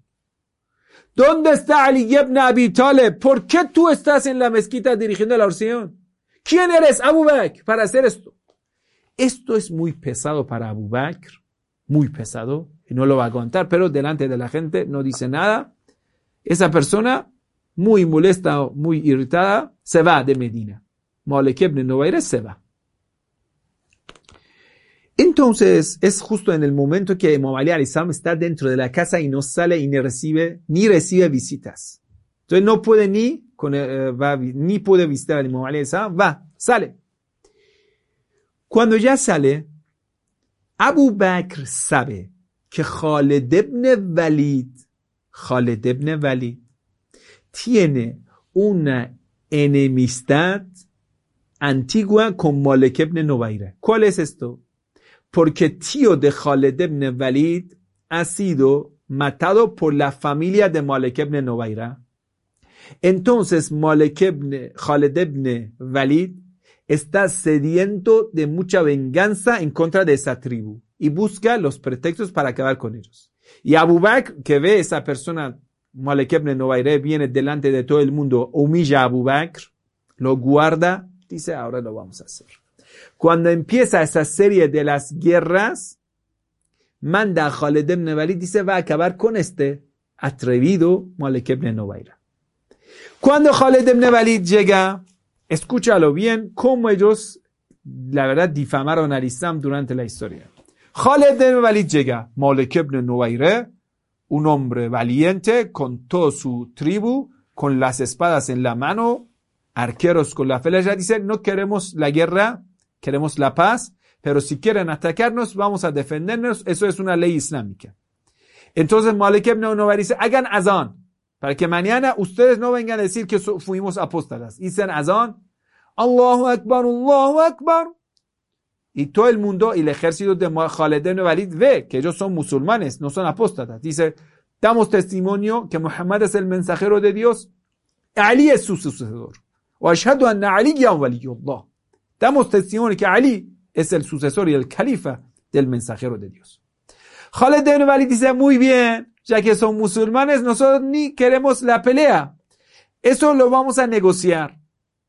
Speaker 1: ¿Dónde está Ali ibn Abi Talib? ¿Por qué tú estás en la mezquita dirigiendo la oración? ¿Quién eres, Abu Bakr, para hacer esto? Esto es muy pesado para Abu Bakr, muy pesado, y no lo va a contar, pero delante de la gente no dice nada. Esa persona, muy molesta, muy irritada, se va de Medina. Malik ibn Nubayr se va. Entonces, es justo en el momento que Imam Ali está dentro de la casa y no sale y ni recibe, ni recibe visitas. Entonces no puede ni, eh, va, ni puede visitar al Imam Ali va, sale. Cuando ya sale, Abu Bakr sabe que Khalid ibn Walid, Khalid ibn Walid, tiene una enemistad antigua con Malik ibn Nubayra. ¿Cuál es esto? Porque tío de Khaled ibn Walid ha sido matado por la familia de Malik ibn. Entonces Malek ibn Khaled ibn Walid está sediento de mucha venganza en contra de esa tribu y busca los pretextos para acabar con ellos. Y Abu Bakr, que ve esa persona, Malek ibn viene delante de todo el mundo, humilla a Abu Bakr, lo guarda, dice, ahora lo vamos a hacer. Cuando empieza esa serie de las guerras, manda a Khaled ibn Walid, dice, va a acabar con este atrevido Malek ibn Nubayra. Cuando Khaled ibn Walid llega, escúchalo bien, cómo ellos, la verdad, difamaron al Islam durante la historia. Khaled ibn Walid llega, Malek ibn Nubayra, un hombre valiente con toda su tribu, con las espadas en la mano, arqueros con la flecha, dice, no queremos la guerra, queremos la paz, pero si quieren atacarnos, vamos a defendernos, eso es una ley islámica. Entonces Malik ibn dice, hagan azán, para que mañana ustedes no vengan a decir que fuimos apóstatas. Dicen azán, Allahu Akbar, Allahu Akbar. Y todo el mundo y el ejército de Khaled ibn Walid ve que ellos son musulmanes, no son apóstatas. Dice, damos testimonio que Muhammad es el mensajero de Dios, Ali es su sucesor. Damos testimonio que Ali es el sucesor y el califa del mensajero de Dios. Khaled ibn Walid dice, muy bien, ya que son musulmanes, nosotros ni queremos la pelea. Eso lo vamos a negociar.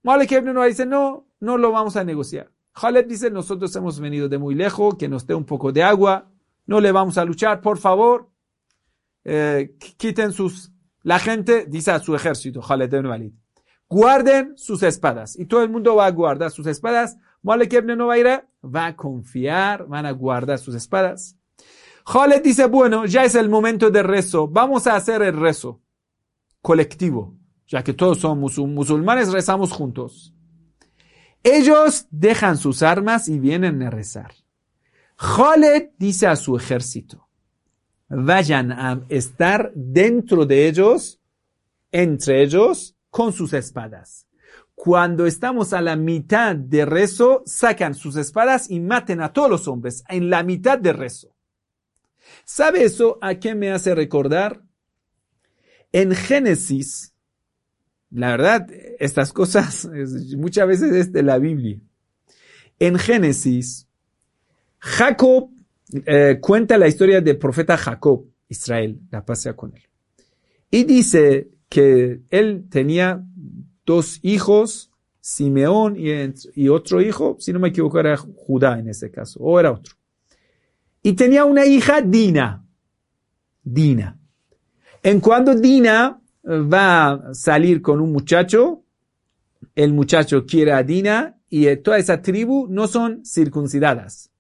Speaker 1: Malik ibn Walid dice, no, no lo vamos a negociar. Khaled dice, nosotros hemos venido de muy lejos, que nos dé un poco de agua, no le vamos a luchar, por favor, eh, quiten sus, la gente dice a su ejército, Khaled ibn Walid, guarden sus espadas. Y todo el mundo va a guardar sus espadas. Malik ibn Nubayra va a confiar, van a guardar sus espadas. Khaled dice, bueno, ya es el momento de rezo, vamos a hacer el rezo colectivo, ya que todos somos musulmanes, rezamos juntos. Ellos dejan sus armas y vienen a rezar. Khaled dice a su ejército, vayan a estar dentro de ellos, entre ellos, con sus espadas. Cuando estamos a la mitad de rezo, sacan sus espadas y maten a todos los hombres en la mitad de rezo. ¿Sabe eso a qué me hace recordar? En Génesis, la verdad, estas cosas muchas veces es de la Biblia. En Génesis, Jacob eh, cuenta la historia del profeta Jacob, Israel, la pasea con él. Y dice que él tenía dos hijos, Simeón y, otro hijo, si no me equivoco era Judá en ese caso, o era otro. Y tenía una hija, Dina. Dina. En cuando Dina va a salir con un muchacho, el muchacho quiere a Dina y toda esa tribu no son circuncidadas.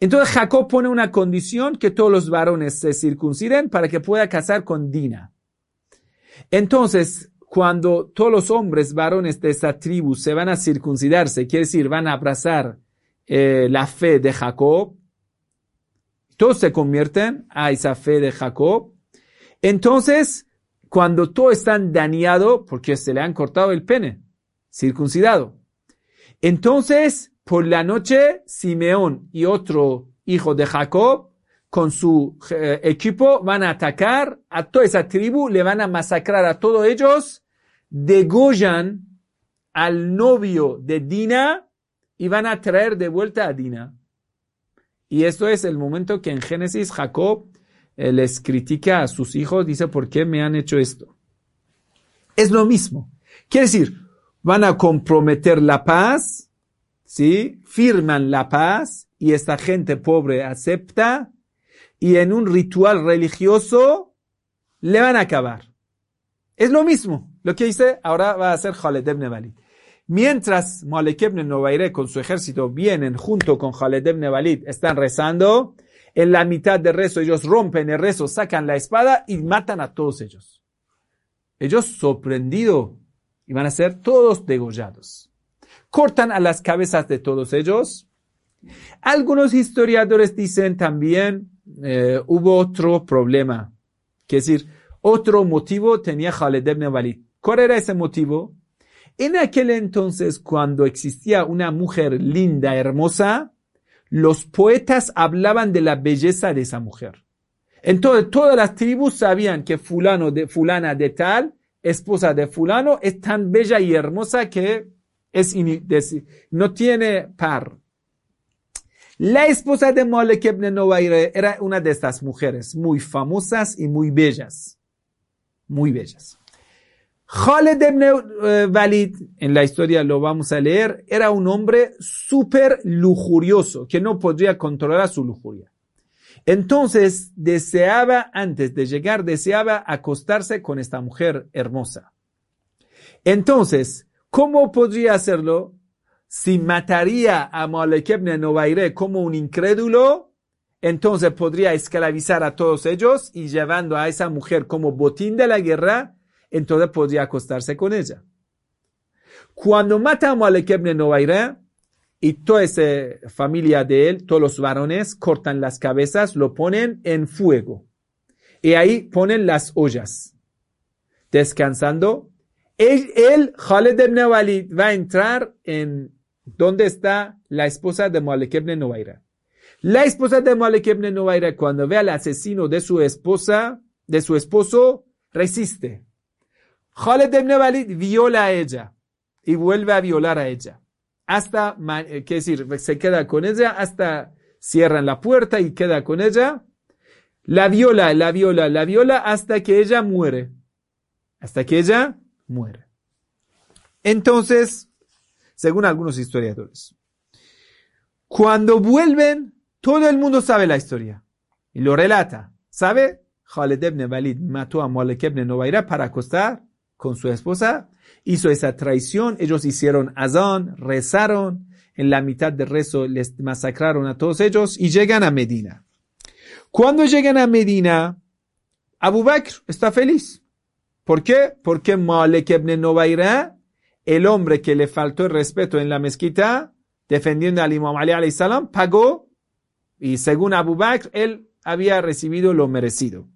Speaker 1: Entonces Jacob pone una condición que todos los varones se circunciden para que pueda casar con Dina. Entonces, cuando todos los hombres varones de esa tribu se van a circuncidarse, quiere decir, van a abrazar eh, la fe de Jacob, todos se convierten a esa fe de Jacob. Entonces, cuando todos están dañados, porque se le han cortado el pene, circuncidado. Entonces, por la noche, Simeón y otro hijo de Jacob, con su eh, equipo, van a atacar a toda esa tribu, le van a masacrar a todos ellos, degollan al novio de Dina y van a traer de vuelta a Dina. Y esto es el momento que en Génesis Jacob eh, les critica a sus hijos, dice, ¿por qué me han hecho esto? Es lo mismo. Quiere decir, van a comprometer la paz, ¿sí? Firman la paz y esta gente pobre acepta y en un ritual religioso le van a acabar. Es lo mismo. Lo que dice ahora va a hacer Khaled ibn. Mientras Malik ibn Nubayre con su ejército vienen junto con Khaled ibn están rezando, en la mitad del rezo ellos rompen el rezo, sacan la espada y matan a todos ellos. Ellos sorprendidos y van a ser todos degollados. Cortan a las cabezas de todos ellos. Algunos historiadores dicen también eh, hubo otro problema, que decir, otro motivo tenía Khaled ibn Walid. ¿Cuál era ese motivo? En aquel entonces, cuando existía una mujer linda, hermosa, los poetas hablaban de la belleza de esa mujer. Entonces, todas las tribus sabían que fulano de fulana de tal esposa de fulano es tan bella y hermosa que es no tiene par. La esposa de Malek ibn era una de estas mujeres muy famosas y muy bellas. Muy bellas. Khaled ibn en la historia lo vamos a leer, era un hombre súper lujurioso, que no podría controlar su lujuria. Entonces deseaba, antes de llegar, deseaba acostarse con esta mujer hermosa. Entonces, ¿cómo podría hacerlo? Si mataría a Malek ibn Novaire como un incrédulo, entonces podría esclavizar a todos ellos y llevando a esa mujer como botín de la guerra, entonces podría acostarse con ella. Cuando mata a Malek ibn Novaire, y toda esa familia de él, todos los varones, cortan las cabezas, lo ponen en fuego. Y ahí ponen las ollas. Descansando. Él, Khaled ibn va a entrar en donde está la esposa de Malik ibn. La esposa de Malik ibn cuando ve al asesino de su esposa, de su esposo, resiste. Khaled ibn Walid viola a ella y vuelve a violar a ella hasta, eh, qué decir, se queda con ella hasta cierran la puerta y queda con ella. La viola, la viola, la viola hasta que ella muere. Hasta que ella muere. Entonces, según algunos historiadores, cuando vuelven, todo el mundo sabe la historia y lo relata. ¿Sabe? Khaled ibn Walid mató a Malik ibn Nubayra para acostar con su esposa hizo esa traición, ellos hicieron azán, rezaron, en la mitad del rezo les masacraron a todos ellos y llegan a Medina. Cuando llegan a Medina, Abu Bakr está feliz. ¿Por qué? Porque Malek ibn Novaira, el hombre que le faltó el respeto en la mezquita, defendiendo al Imam Ali salam, pagó y según Abu Bakr, él había recibido lo merecido.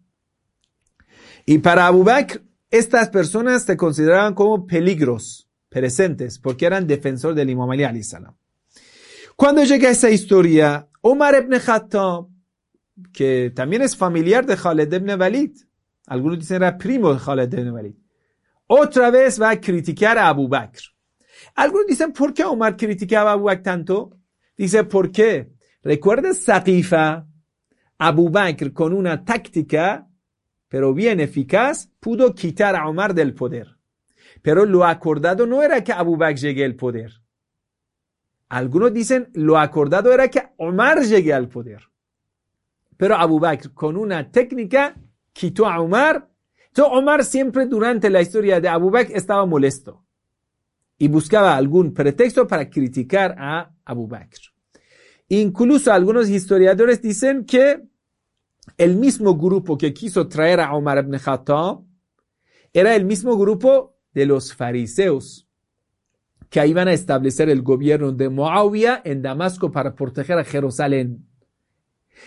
Speaker 1: Y para Abu Bakr, estas personas se consideraban como peligros presentes porque eran defensores del Imam Ali salam. Cuando llega esa historia, Omar ibn Khattab, que también es familiar de Khaled ibn Walid, algunos dicen era primo de Khaled ibn Walid, otra vez va a criticar a Abu Bakr. Algunos dicen, ¿por qué Omar criticaba a Abu Bakr tanto? Dice, ¿por qué? ¿Recuerdas Saqifa? Abu Bakr con una táctica pero bien eficaz, pudo quitar a Omar del poder. Pero lo acordado no era que Abu Bakr llegue al poder. Algunos dicen, lo acordado era que Omar llegue al poder. Pero Abu Bakr, con una técnica, quitó a Omar. Entonces, Omar siempre durante la historia de Abu Bakr estaba molesto. Y buscaba algún pretexto para criticar a Abu Bakr. Incluso algunos historiadores dicen que el mismo grupo que quiso traer a Omar ibn Khattab era el mismo grupo de los fariseos que iban a establecer el gobierno de Muawiyah en Damasco para proteger a Jerusalén.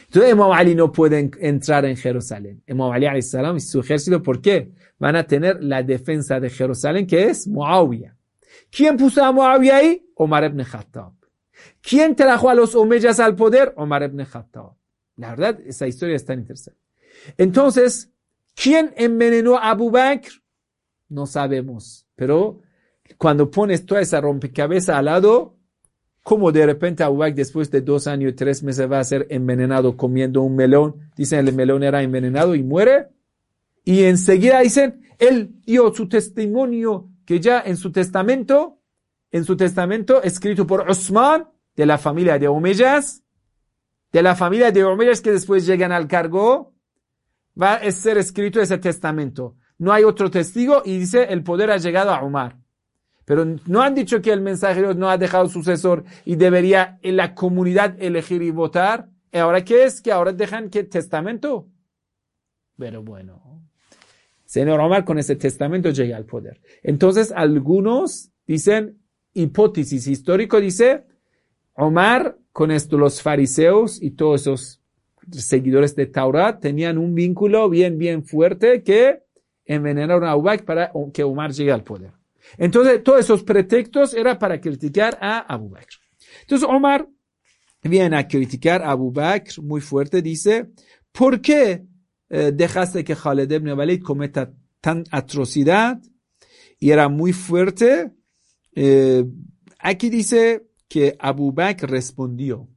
Speaker 1: Entonces Imam Ali no puede entrar en Jerusalén. Imam Ali y su ejército, ¿por qué? Van a tener la defensa de Jerusalén que es Muawiyah. ¿Quién puso a Muawiyah ahí? Omar ibn Khattab. ¿Quién trajo a los Omeyas al poder? Omar ibn Khattab. La verdad, esa historia es tan interesante. Entonces, ¿quién envenenó a Abu Bakr? No sabemos. Pero cuando pones toda esa rompecabezas al lado, ¿cómo de repente Abu Bakr después de dos años y tres meses va a ser envenenado comiendo un melón? Dicen el melón era envenenado y muere. Y enseguida dicen, él dio su testimonio que ya en su testamento, en su testamento escrito por Osman de la familia de Omeyas, de la familia de Omeyas que después llegan al cargo, va a ser escrito ese testamento. No hay otro testigo y dice el poder ha llegado a Omar. Pero no han dicho que el mensajero no ha dejado sucesor y debería en la comunidad elegir y votar. ¿Y ahora qué es? Que ahora dejan que testamento. Pero bueno, señor Omar con ese testamento llega al poder. Entonces algunos dicen, hipótesis histórico dice, Omar con esto los fariseos y todos esos seguidores de Taurat tenían un vínculo bien, bien fuerte que envenenaron a Abu para que Omar llegue al poder. Entonces, todos esos pretextos era para criticar a Abu Bakr. Entonces, Omar viene a criticar a Abu Bakr muy fuerte, dice, ¿por qué eh, dejaste que Khaled ibn Walid cometa tan atrocidad y era muy fuerte. Eh, aquí dice que Abu Bakr respondió.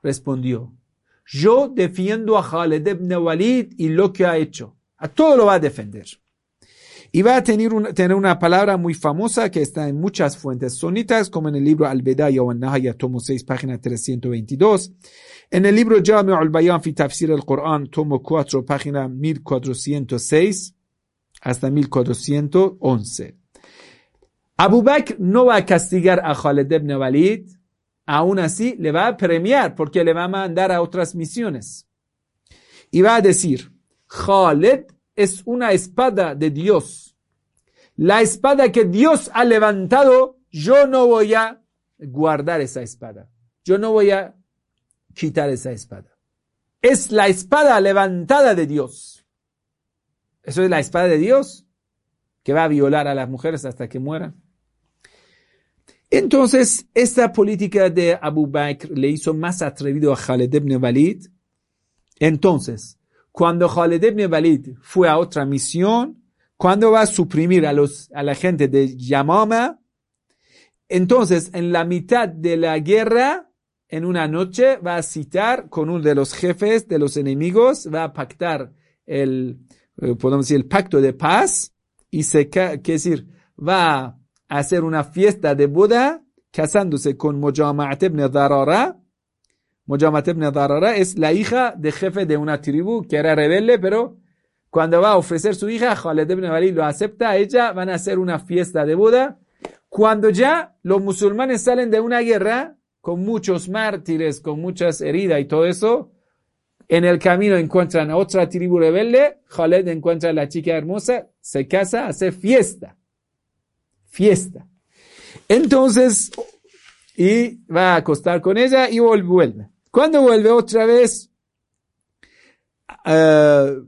Speaker 1: Respondió. Yo defiendo a Khaled ibn Walid y lo que ha hecho. A todo lo va a defender. Y va a tener una, tener una palabra muy famosa que está en muchas fuentes sonitas, como en el libro Al-Bedaya Al-Nahaya, tomo 6, página 322. En el libro Jami' al-Bayan fi Tafsir al-Quran, tomo 4, página 1406 hasta 1411. Abu Bakr no va a castigar a Khaled ibn Walid, aún así le va a premiar porque le va a mandar a otras misiones. Y va a decir, Khaled es una espada de Dios. La espada que Dios ha levantado, yo no voy a guardar esa espada. Yo no voy a quitar esa espada. Es la espada levantada de Dios. Eso es la espada de Dios que va a violar a las mujeres hasta que mueran. Entonces, esta política de Abu Bakr le hizo más atrevido a Khaled ibn Walid. Entonces, cuando Khaled ibn fue a otra misión, cuando va a suprimir a, los, a la gente de Yamama, entonces en la mitad de la guerra, en una noche, va a citar con uno de los jefes de los enemigos, va a pactar el, eh, podemos decir, el pacto de paz, y se, quiere decir, va a hacer una fiesta de boda casándose con Mujama'at ibn Darara. Mujama'at ibn Darara es la hija de jefe de una tribu que era rebelde, pero cuando va a ofrecer su hija, Khaled ibn Walid lo acepta, ella van a hacer una fiesta de boda. Cuando ya los musulmanes salen de una guerra, con muchos mártires, con muchas heridas y todo eso, en el camino encuentran a otra tribu rebelde, Khaled encuentra a la chica hermosa, se casa, hace fiesta fiesta. Entonces, y va a acostar con ella y vuelve. Cuando vuelve otra vez, eh,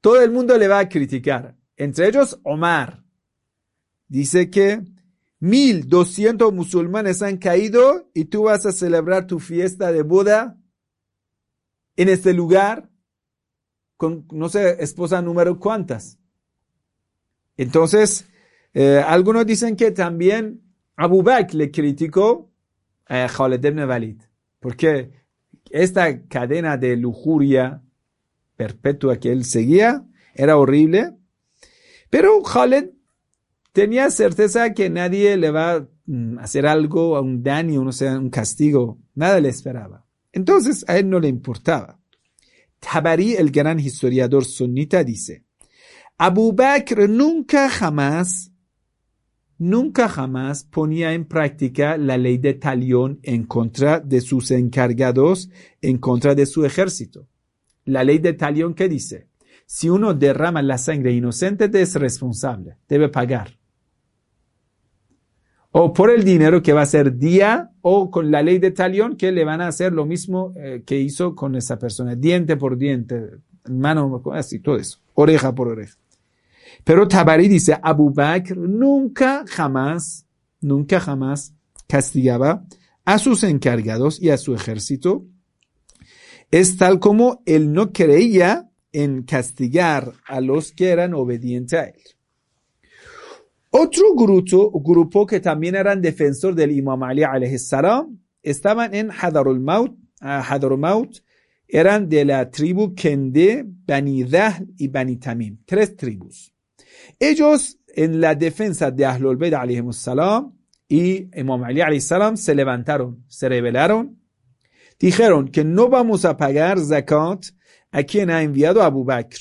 Speaker 1: todo el mundo le va a criticar. Entre ellos, Omar. Dice que 1200 musulmanes han caído y tú vas a celebrar tu fiesta de boda en este lugar con, no sé, esposa número cuántas. Entonces, eh, algunos dicen que también Abu Bakr le criticó a Khaled ibn Walid, porque esta cadena de lujuria perpetua que él seguía era horrible, pero Khaled tenía certeza que nadie le va a mm, hacer algo, un daño, no sea, un castigo, nada le esperaba. Entonces a él no le importaba. Tabari, el gran historiador sunnita, dice, Abu Bakr nunca jamás nunca jamás ponía en práctica la ley de talión en contra de sus encargados, en contra de su ejército. La ley de talión que dice, si uno derrama la sangre inocente, es responsable, debe pagar. O por el dinero que va a ser día, o con la ley de talión que le van a hacer lo mismo eh, que hizo con esa persona, diente por diente, mano, así, todo eso, oreja por oreja. Pero Tabari dice, Abu Bakr nunca jamás, nunca jamás castigaba a sus encargados y a su ejército. Es tal como él no creía en castigar a los que eran obedientes a él. Otro grupo, grupo que también eran defensor del Imam Ali salam estaban en Hadarul Maut, Maut, eran de la tribu Kende, Bani Dahl y Bani Tamim, tres tribus. Ellos, en la defensa de Ahlul Bayt salam y Imam Ali salam se levantaron, se rebelaron, dijeron que no vamos a pagar zakat a quien ha enviado Abu Bakr.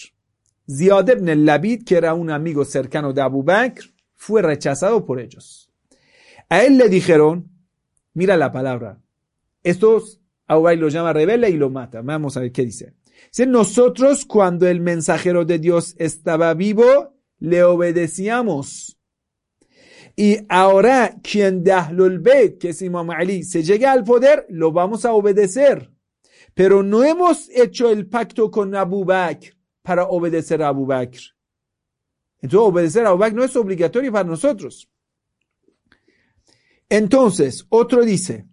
Speaker 1: Ziyad ibn al-Labid, que era un amigo cercano de Abu Bakr, fue rechazado por ellos. A él le dijeron, mira la palabra, estos Abu lo llama rebelde y lo mata. Vamos a ver qué dice. Dice, nosotros cuando el mensajero de Dios estaba vivo, le obedecíamos. Y ahora quien de Ahlul que es Imam Ali, se llega al poder, lo vamos a obedecer. Pero no hemos hecho el pacto con Abu Bakr para obedecer a Abu Bakr. Entonces, obedecer a Abu Bakr no es obligatorio para nosotros. Entonces, otro dice,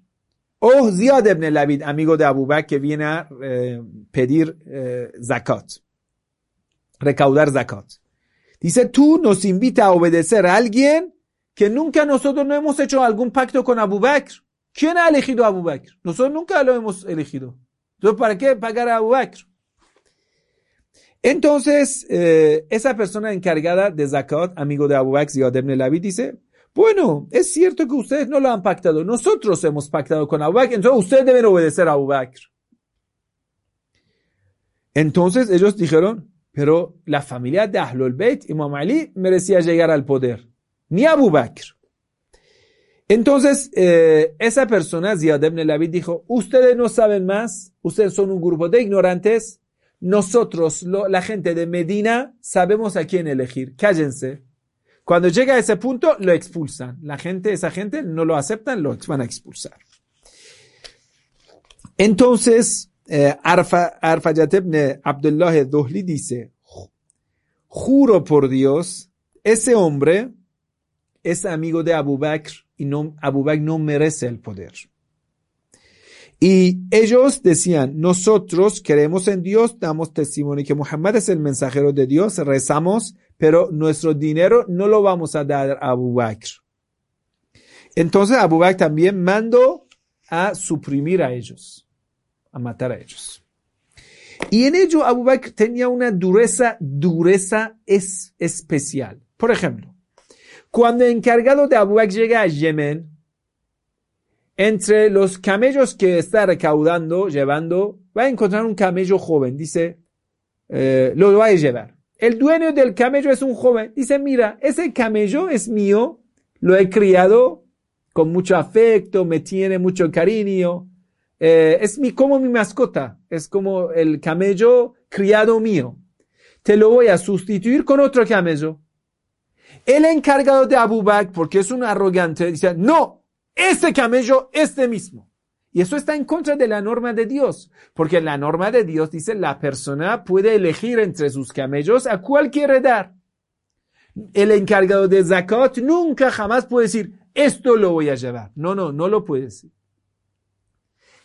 Speaker 1: oh Ziyad ibn Labid, amigo de Abu Bakr, que viene a eh, pedir eh, zakat, recaudar zakat. Dice, tú nos invitas a obedecer a alguien que nunca nosotros no hemos hecho algún pacto con Abu Bakr. ¿Quién ha elegido a Abu Bakr? Nosotros nunca lo hemos elegido. Entonces, ¿para qué pagar a Abu Bakr? Entonces, eh, esa persona encargada de Zakat, amigo de Abu Bakr, Ziyad ibn Labi, dice, bueno, es cierto que ustedes no lo han pactado. Nosotros hemos pactado con Abu Bakr, entonces ustedes deben obedecer a Abu Bakr. Entonces ellos dijeron, pero la familia de Ahlul Bayt, Imam Ali, merecía llegar al poder, ni Abu Bakr. Entonces, eh, esa persona, Ziyad ibn Labid, dijo, ustedes no saben más, ustedes son un grupo de ignorantes, nosotros, la gente de Medina, sabemos a quién elegir, cállense. Cuando llega a ese punto, lo expulsan. La gente, esa gente no lo aceptan, lo van a expulsar. Entonces, Arfayat ibn Abdullah Dohli dice, juro por Dios, ese hombre es amigo de Abu Bakr y no, Abu Bakr no merece el poder. Y ellos decían, nosotros creemos en Dios, damos testimonio que Muhammad es el mensajero de Dios, rezamos, pero nuestro dinero no lo vamos a dar a Abu Bakr. Entonces Abu Bakr también mandó a suprimir a ellos, a matar a ellos. Y en ello Abu Bakr tenía una dureza, dureza es, especial. Por ejemplo, cuando el encargado de Abu Bakr llega a Yemen, entre los camellos que está recaudando, llevando, va a encontrar un camello joven. Dice, eh, lo va a llevar. El dueño del camello es un joven. Dice, mira, ese camello es mío, lo he criado con mucho afecto, me tiene mucho cariño. Eh, es mi, como mi mascota, es como el camello criado mío. Te lo voy a sustituir con otro camello. El encargado de Abu Bakr, porque es un arrogante, dice, no, este camello, este mismo. Y eso está en contra de la norma de Dios, porque la norma de Dios dice la persona puede elegir entre sus camellos a cuál quiere dar. El encargado de zakat nunca jamás puede decir, esto lo voy a llevar. No, no, no lo puede decir.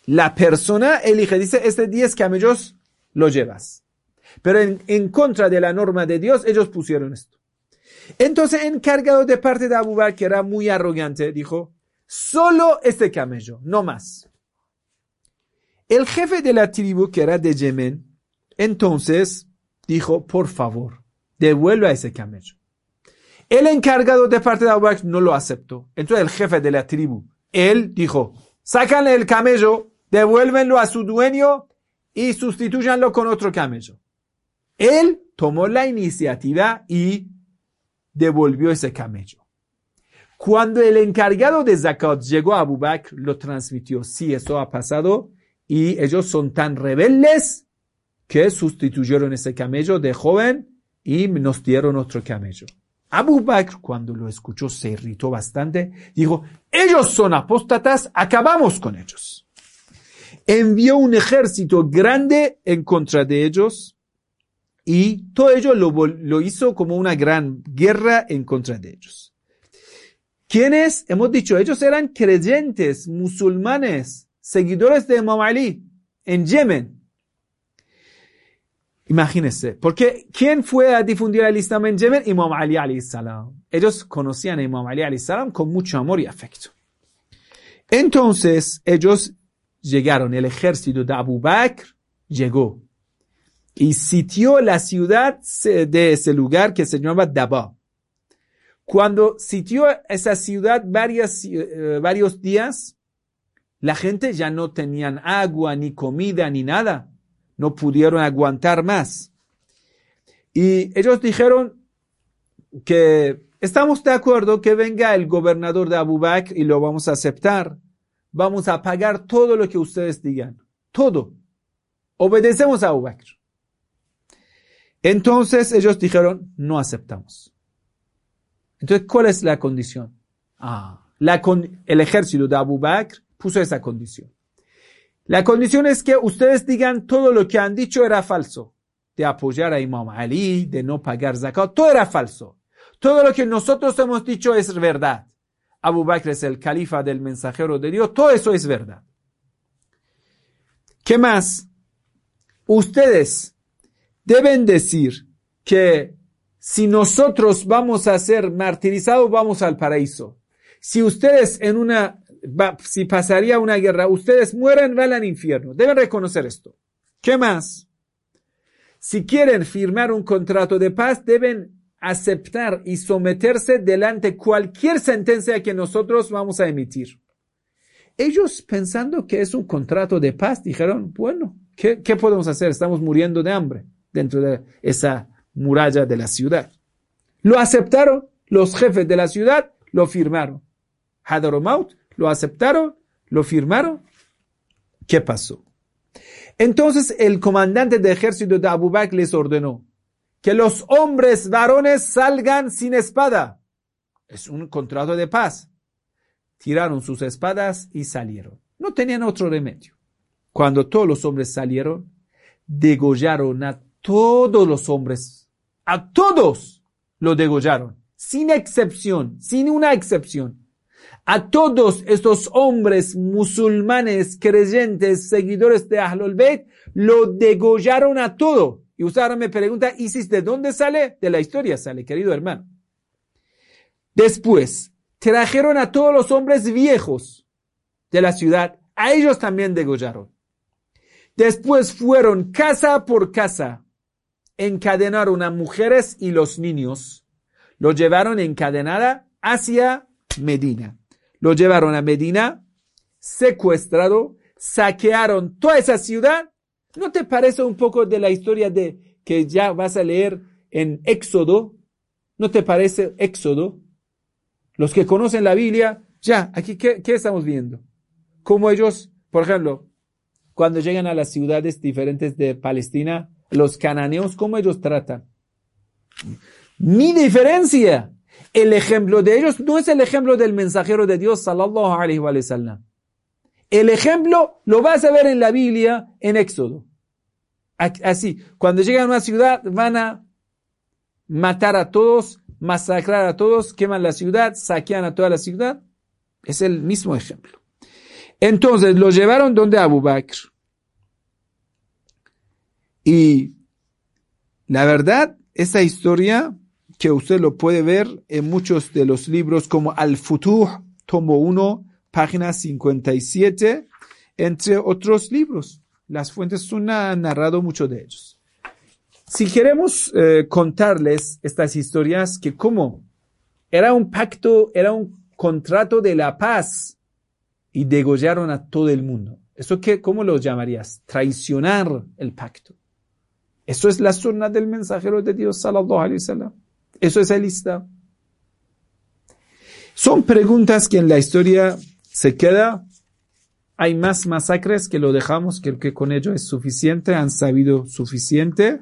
Speaker 1: La persona elige, dice, este 10 camellos lo llevas. Pero en, en, contra de la norma de Dios, ellos pusieron esto. Entonces, encargado de parte de Abu Bakr, que era muy arrogante, dijo, Solo este camello, no más. El jefe de la tribu, que era de Yemen, entonces dijo, por favor, devuelva ese camello. El encargado de parte de Abu Bakr no lo aceptó. Entonces el jefe de la tribu, él dijo, sácanle el camello, devuélvenlo a su dueño y sustituyanlo con otro camello. Él tomó la iniciativa y devolvió ese camello. Cuando el encargado de Zakat llegó a Abu Bakr, lo transmitió. Sí, eso ha pasado. Y ellos son tan rebeldes que sustituyeron ese camello de joven y nos dieron otro camello. Abu Bakr, cuando lo escuchó, se irritó bastante. Dijo, ellos son apóstatas, acabamos con ellos. Envió un ejército grande en contra de ellos y todo ello lo, hizo como una gran guerra en contra de ellos. ¿Quiénes? Hemos dicho, ellos eran creyentes, musulmanes, seguidores de Imam Ali en Yemen. Imagínense, porque ¿quién fue a difundir el Islam en Yemen? Imam Ali alayhi salam. Ellos conocían a Imam Ali salam con mucho amor y afecto. Entonces, ellos llegaron, el ejército de Abu Bakr llegó y sitió la ciudad de ese lugar que se llamaba Daba. Cuando sitió esa ciudad varias, eh, varios días, la gente ya no tenían agua, ni comida, ni nada. No pudieron aguantar más. Y ellos dijeron que estamos de acuerdo que venga el gobernador de Abu Bakr y lo vamos a aceptar. Vamos a pagar todo lo que ustedes digan. Todo. Obedecemos a Abu Bakr. Entonces ellos dijeron, no aceptamos. Entonces, ¿cuál es la condición? Ah, la el ejército de Abu Bakr puso esa condición. La condición es que ustedes digan todo lo que han dicho era falso. De apoyar a Imam Ali, de no pagar zakat, todo era falso. Todo lo que nosotros hemos dicho es verdad. Abu Bakr es el califa del mensajero de Dios, todo eso es verdad. ¿Qué más? Ustedes deben decir que si nosotros vamos a ser martirizados, vamos al paraíso. Si ustedes en una, si pasaría una guerra, ustedes mueren, van al infierno. Deben reconocer esto. ¿Qué más? Si quieren firmar un contrato de paz, deben aceptar y someterse delante cualquier sentencia que nosotros vamos a emitir. Ellos pensando que es un contrato de paz, dijeron, bueno, ¿qué, qué podemos hacer? Estamos muriendo de hambre dentro de esa muralla de la ciudad. Lo aceptaron, los jefes de la ciudad lo firmaron. Hadaromaut lo aceptaron, lo firmaron. ¿Qué pasó? Entonces el comandante de ejército de Abu Bakr les ordenó que los hombres varones salgan sin espada. Es un contrato de paz. Tiraron sus espadas y salieron. No tenían otro remedio. Cuando todos los hombres salieron, degollaron a todos los hombres. A todos lo degollaron. Sin excepción, sin una excepción a todos estos hombres musulmanes, creyentes, seguidores de Ahlul Bayt, lo degollaron a todo. Y usted ahora me pregunta, ¿Isis de dónde sale? De la historia sale, querido hermano. Después, trajeron a todos los hombres viejos de la ciudad, a ellos también degollaron. Después fueron casa por casa, encadenaron a mujeres y los niños, lo llevaron encadenada hacia Medina lo llevaron a Medina, secuestrado, saquearon toda esa ciudad. ¿No te parece un poco de la historia de que ya vas a leer en Éxodo? ¿No te parece Éxodo? Los que conocen la Biblia, ya, aquí, ¿qué, qué estamos viendo? Como ellos, por ejemplo, cuando llegan a las ciudades diferentes de Palestina, los cananeos, ¿cómo ellos tratan? Mi diferencia el ejemplo de ellos no es el ejemplo del mensajero de Dios, sallallahu alaihi wa sallam. El ejemplo lo vas a ver en la Biblia, en Éxodo. Así, cuando llegan a una ciudad, van a matar a todos, masacrar a todos, queman la ciudad, saquean a toda la ciudad. Es el mismo ejemplo. Entonces, lo llevaron donde Abu Bakr. Y la verdad, esa historia que usted lo puede ver en muchos de los libros como Al-Futuh, tomo 1, página 57, entre otros libros. Las fuentes han narrado mucho de ellos. Si queremos eh, contarles estas historias, que como era un pacto, era un contrato de la paz y degollaron a todo el mundo. ¿Eso qué, cómo lo llamarías? Traicionar el pacto. Eso es la sunna del mensajero de Dios, sallallahu alaihi wasallam. Eso es el lista. Son preguntas que en la historia se queda. Hay más masacres que lo dejamos, que, que con ello es suficiente, han sabido suficiente.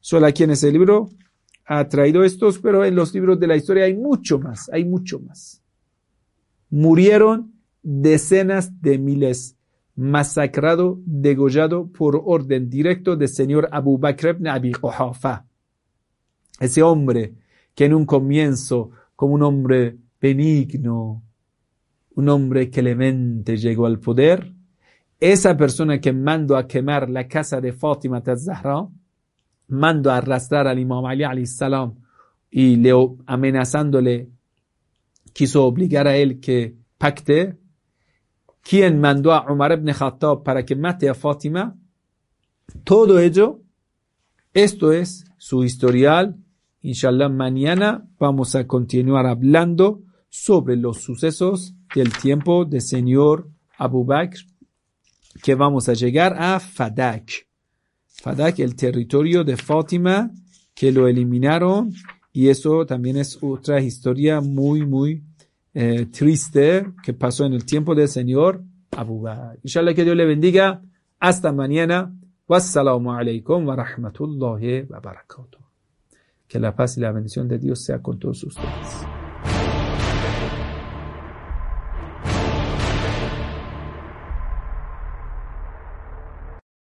Speaker 1: Solo aquí en ese libro ha traído estos, pero en los libros de la historia hay mucho más, hay mucho más. Murieron decenas de miles, masacrado, degollado por orden directo del señor Abu Bakr ibn Abi Quhafa. Ese hombre que en un comienzo, como un hombre benigno, un hombre clemente llegó al poder, esa persona que mandó a quemar la casa de Fátima Zahra, mandó a arrastrar al Imam Ali salam y le amenazándole quiso obligar a él que pacte, quien mandó a Umar ibn Khattab para que mate a Fátima, todo ello, esto es su historial. Inshallah, mañana vamos a continuar hablando sobre los sucesos del tiempo del señor Abu Bakr, que vamos a llegar a Fadak. Fadak, el territorio de Fátima, que lo eliminaron, y eso también es otra historia muy, muy eh, triste que pasó en el tiempo del señor Abu Bakr. Inshallah, que Dios le bendiga. Hasta mañana. Wassalamu alaikum wa rahmatullahi wa barakatuh. Que la paz y la bendición de Dios sea con todos ustedes.